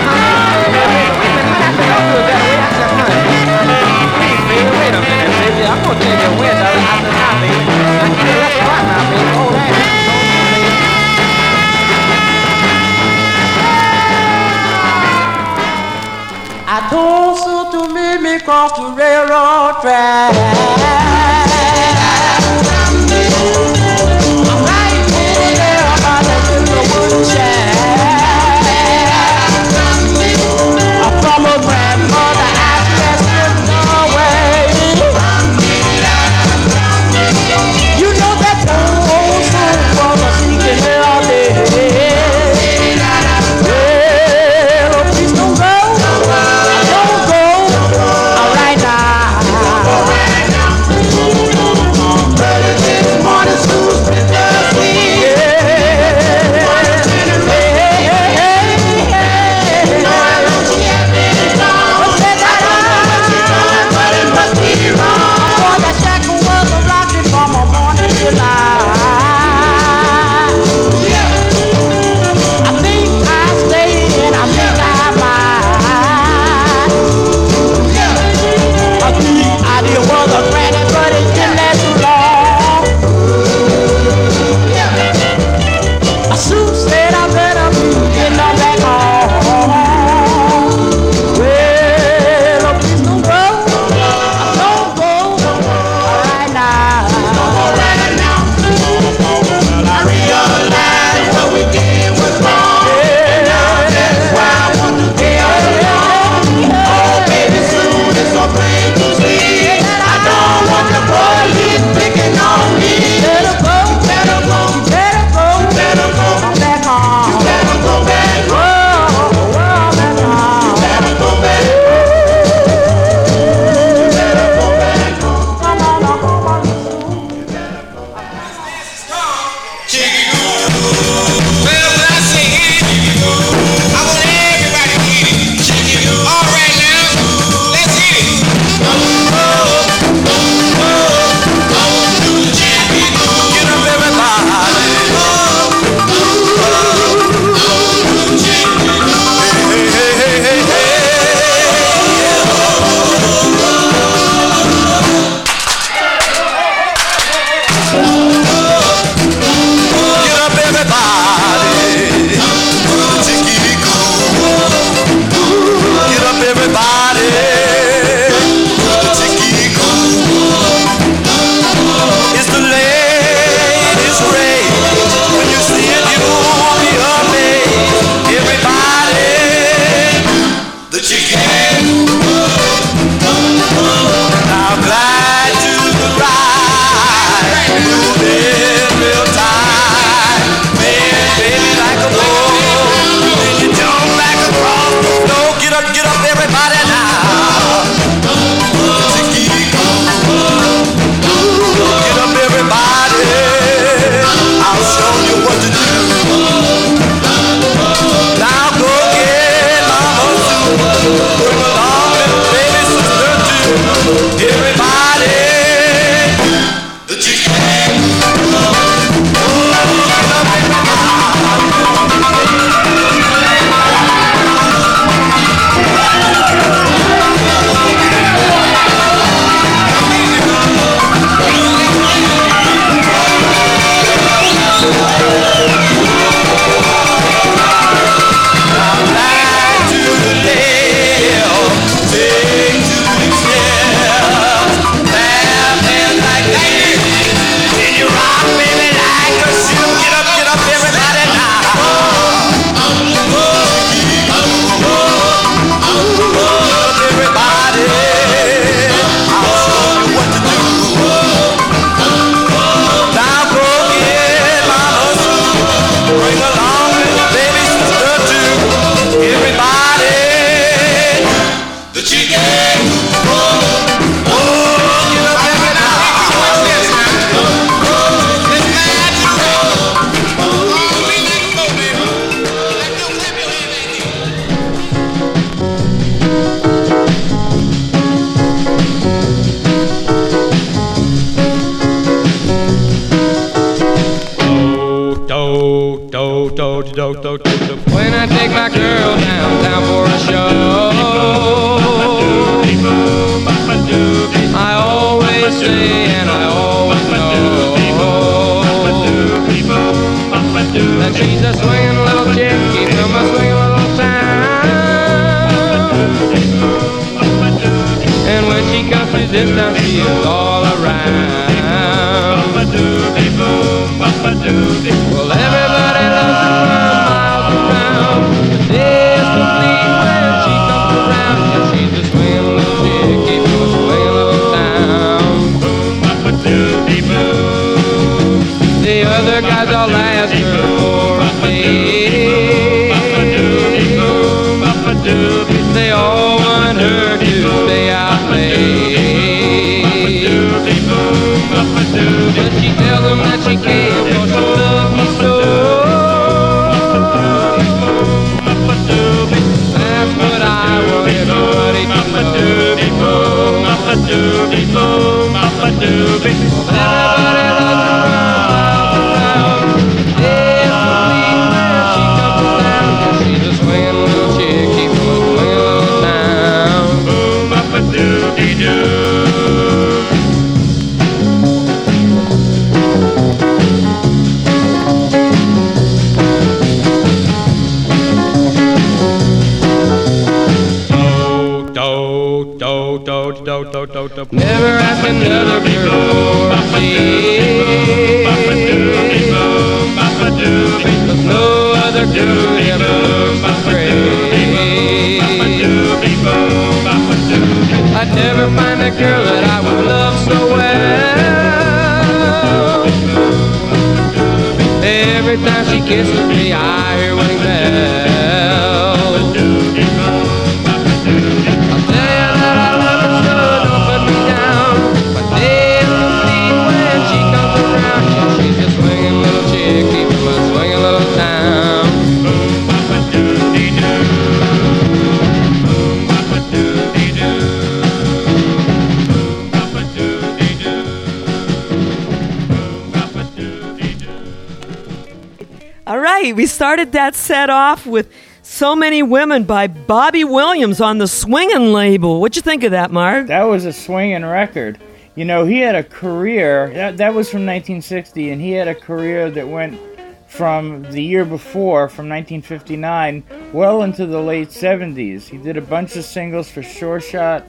Started that set off with So Many Women by Bobby Williams on the Swingin' label. What'd you think of that, Mark? That was a swinging record. You know, he had a career that, that was from 1960, and he had a career that went from the year before, from 1959, well into the late 70s. He did a bunch of singles for Sure Shot,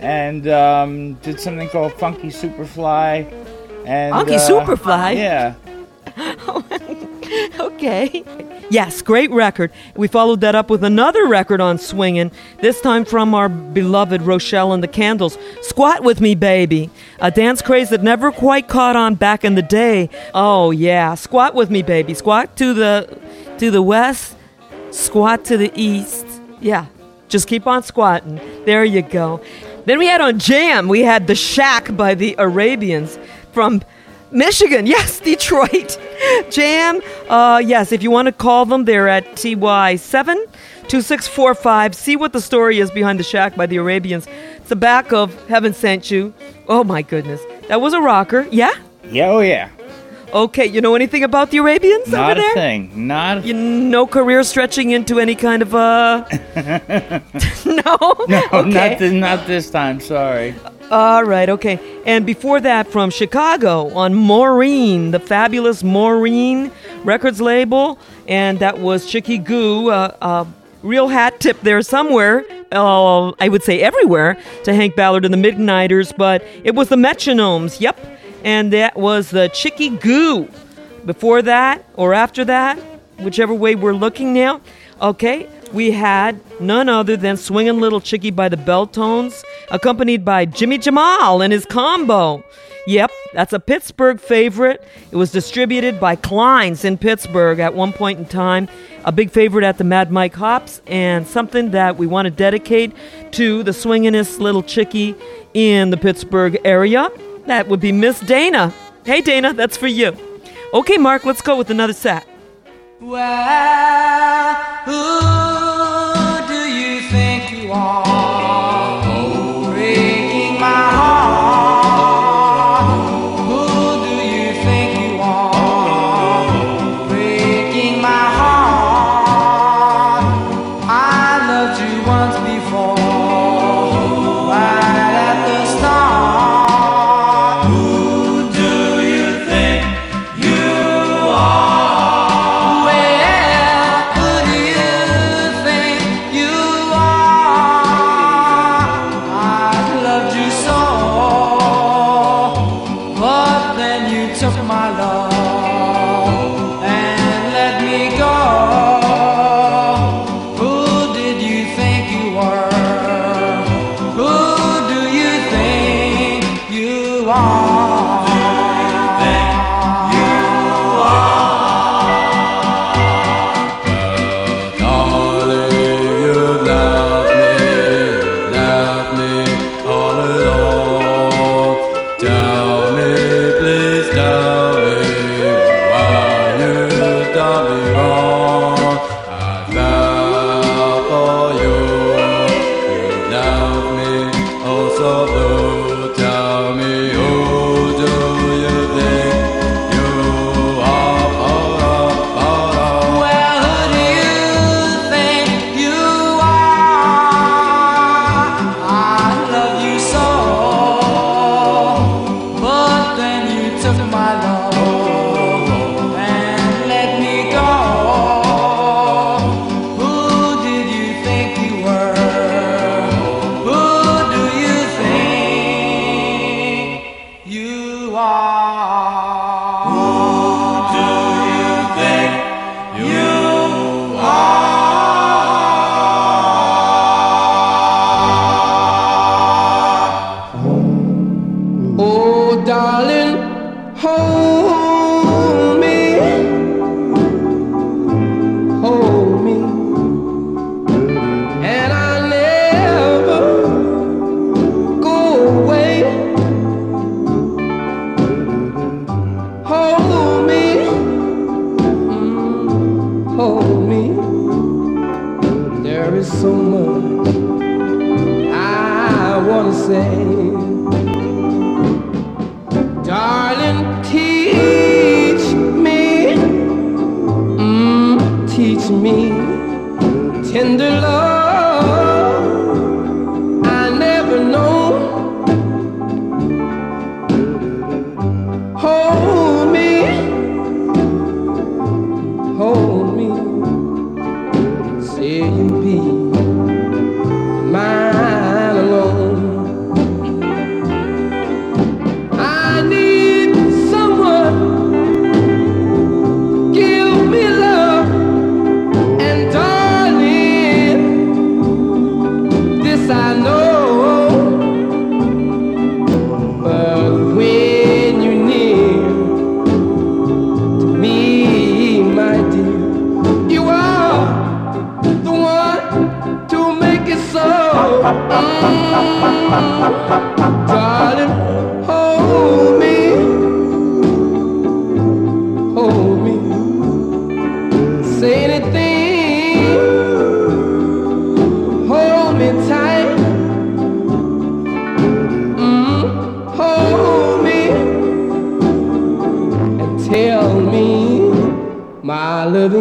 and um, did something called Funky Superfly. And Funky uh, Superfly? Yeah. okay. Yes, great record. We followed that up with another record on swinging, this time from our beloved Rochell and the Candles. Squat with me, baby. A dance craze that never quite caught on back in the day. Oh yeah, squat with me, baby. Squat to the to the west, squat to the east. Yeah, just keep on squatting. There you go. Then we had on Jam, we had The Shack by the Arabians from Michigan. Yes, Detroit. Jam. Uh, yes, if you want to call them, they're at TY7 2645. See what the story is behind The Shack by the Arabians. It's the back of Heaven Sent You. Oh my goodness. That was a rocker. Yeah? Yeah, oh yeah. Okay, you know anything about the Arabians Not over a thing. Not a You no career stretching into any kind of uh No. No, okay. not, this, not this time. Sorry. All right, okay. And before that, from Chicago on Maureen, the fabulous Maureen Records label, and that was Chicky Goo, uh, uh, real hat tip there somewhere. Uh, I would say everywhere to Hank Ballard and the Midnighters, but it was the Metronomes. Yep, and that was the Chicky Goo. Before that or after that, whichever way we're looking now. Okay, we had none other than Swingin' Little Chickie by the Belltones, accompanied by Jimmy Jamal and his combo. Yep, that's a Pittsburgh favorite. It was distributed by Klein's in Pittsburgh at one point in time. A big favorite at the Mad Mike Hops, and something that we want to dedicate to the swinginest little chickie in the Pittsburgh area. That would be Miss Dana. Hey, Dana, that's for you. Okay, Mark, let's go with another set. Well, who do you think you are?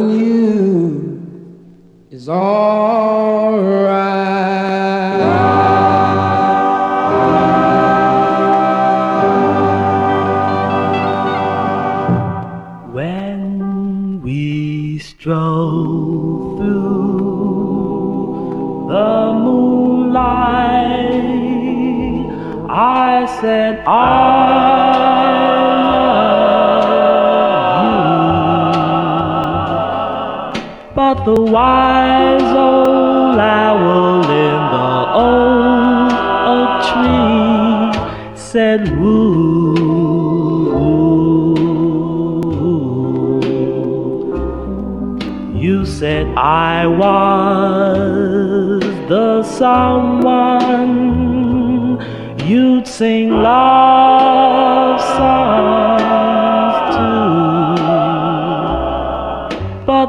You is alright. When we stroll through the moonlight, I said, I The wise old owl in the old oak tree said, Woo. You said I was the someone you'd sing love songs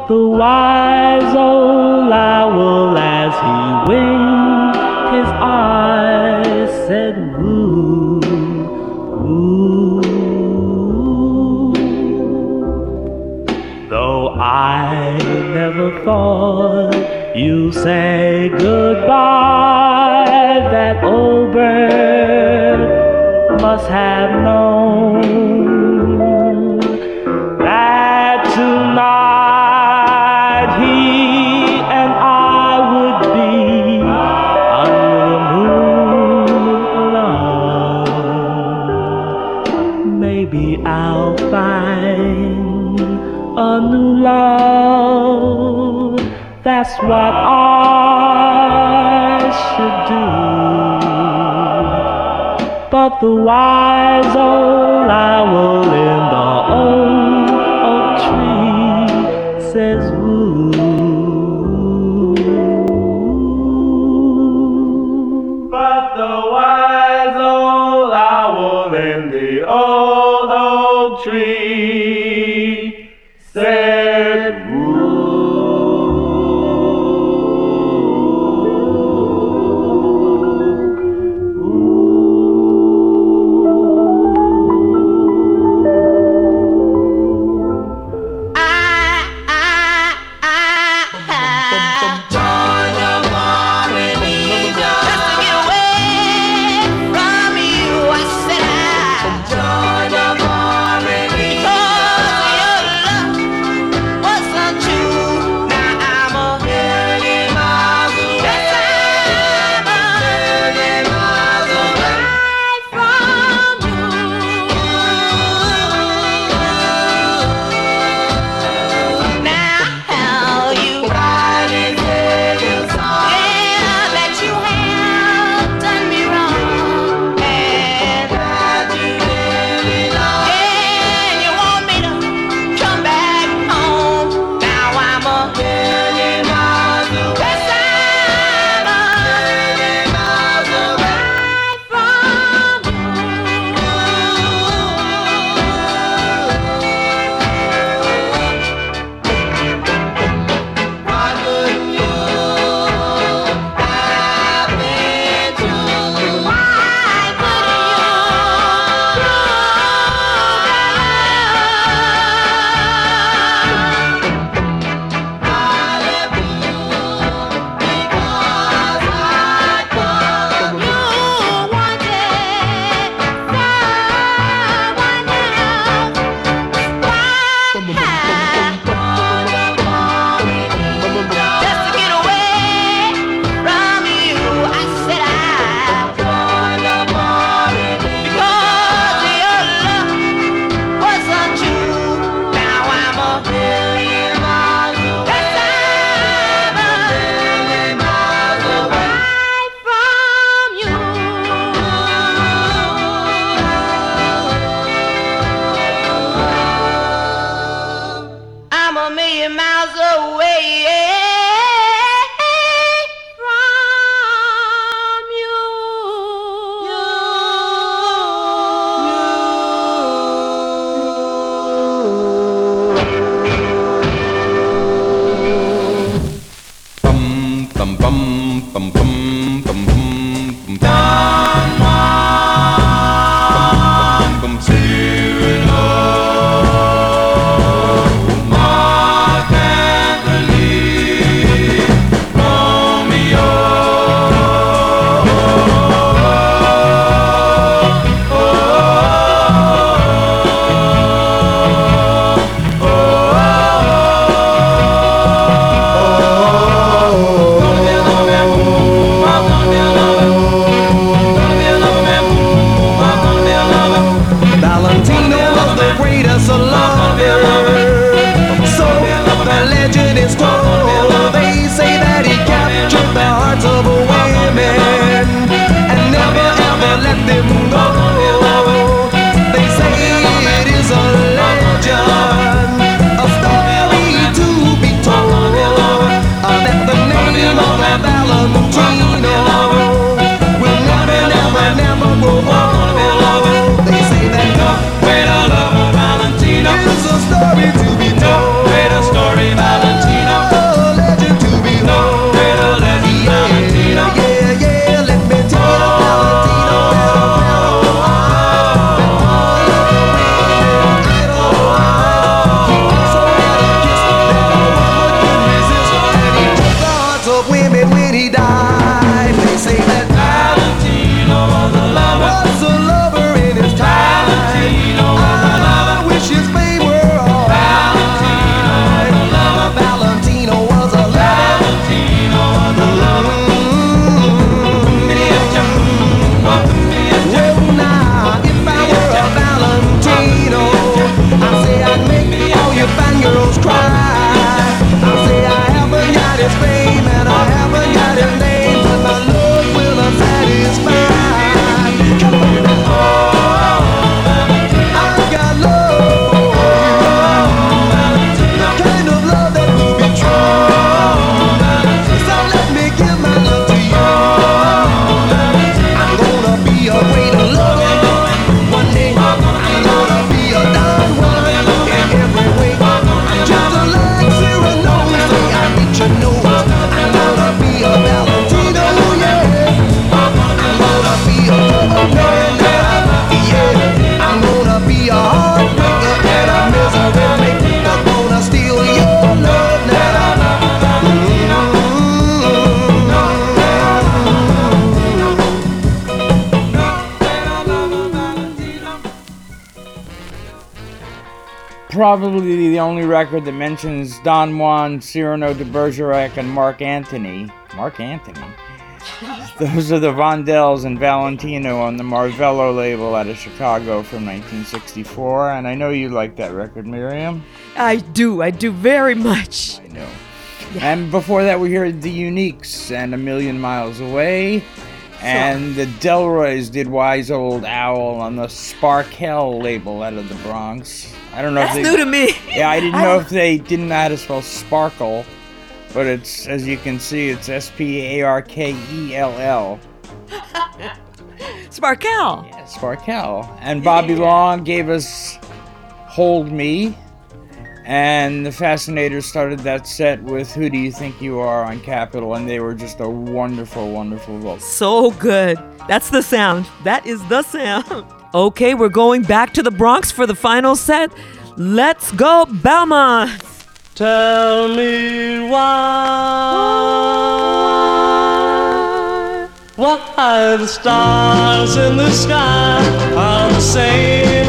the wise old owl, as he winked his eyes, said, Woo, woo. Though I never thought you say goodbye, that old bird must have known That's what I should do. But the wise old owl in the old probably the only record that mentions Don Juan, Cyrano de Bergerac, and Mark Antony. Mark Antony? Those are the Vondells and Valentino on the Marvello label out of Chicago from 1964, and I know you like that record, Miriam. I do, I do very much. I know. And before that, we heard the Uniques and A Million Miles Away. And the Delroys did Wise Old Owl on the Sparkell label out of the Bronx. I don't know That's if they, new to me. Yeah, I didn't know if they didn't know how to spell sparkle, but it's as you can see, it's S P A R K E L L. Sparkell. Sparkell. And Bobby Long gave us Hold Me. And the Fascinators started that set with Who Do You Think You Are on Capitol, and they were just a wonderful, wonderful vocal. So good. That's the sound. That is the sound. Okay, we're going back to the Bronx for the final set. Let's go, Belmont. Tell me why Why the stars in the sky Are the same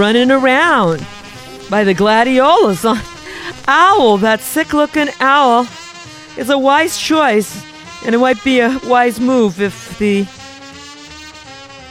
Running Around by the Gladiolas on Owl. That sick looking owl is a wise choice, and it might be a wise move if the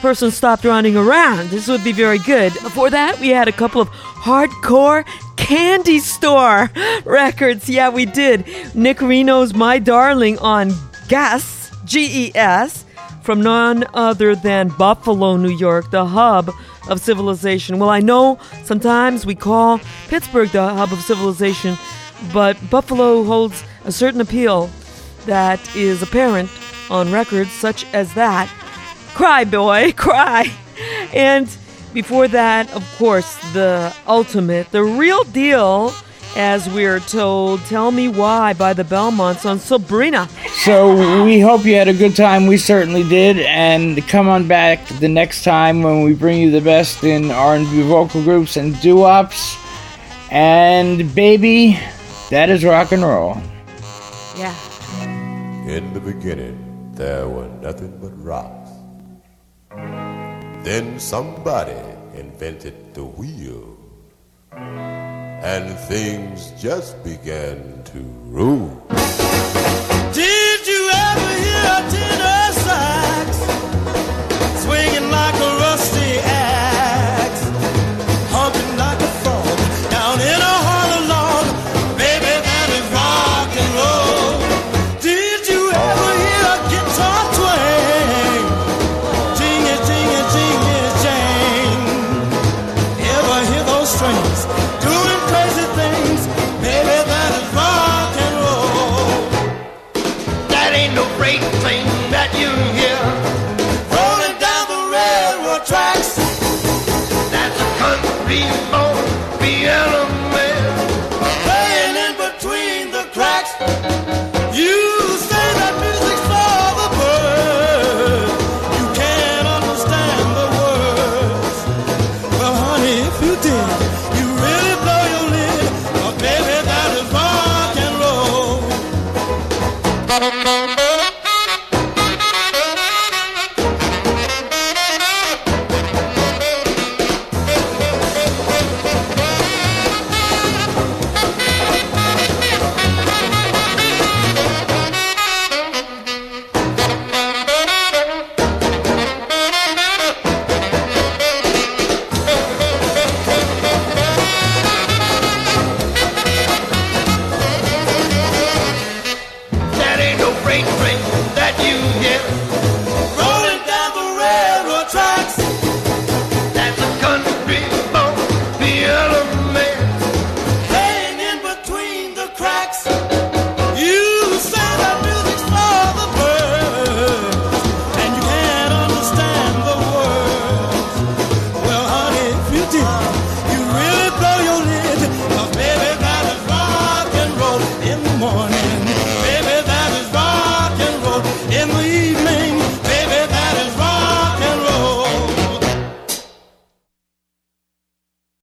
person stopped running around. This would be very good. Before that, we had a couple of hardcore candy store records. Yeah, we did. Nick Reno's My Darling on Gas, G E S, from none other than Buffalo, New York, the hub of civilization. Well, I know sometimes we call Pittsburgh the hub of civilization, but Buffalo holds a certain appeal that is apparent on records such as that. Cry, boy, cry. And before that, of course, the ultimate, the real deal, as we're told, Tell Me Why by the Belmonts on Sabrina. So we hope you had a good time. We certainly did, and come on back the next time when we bring you the best in R&B vocal groups and doo-wops. And baby, that is rock and roll. Yeah. In the beginning, there were nothing but rocks. Then somebody invented the wheel, and things just began to rule. Did you ever hear a tenor sax swinging like a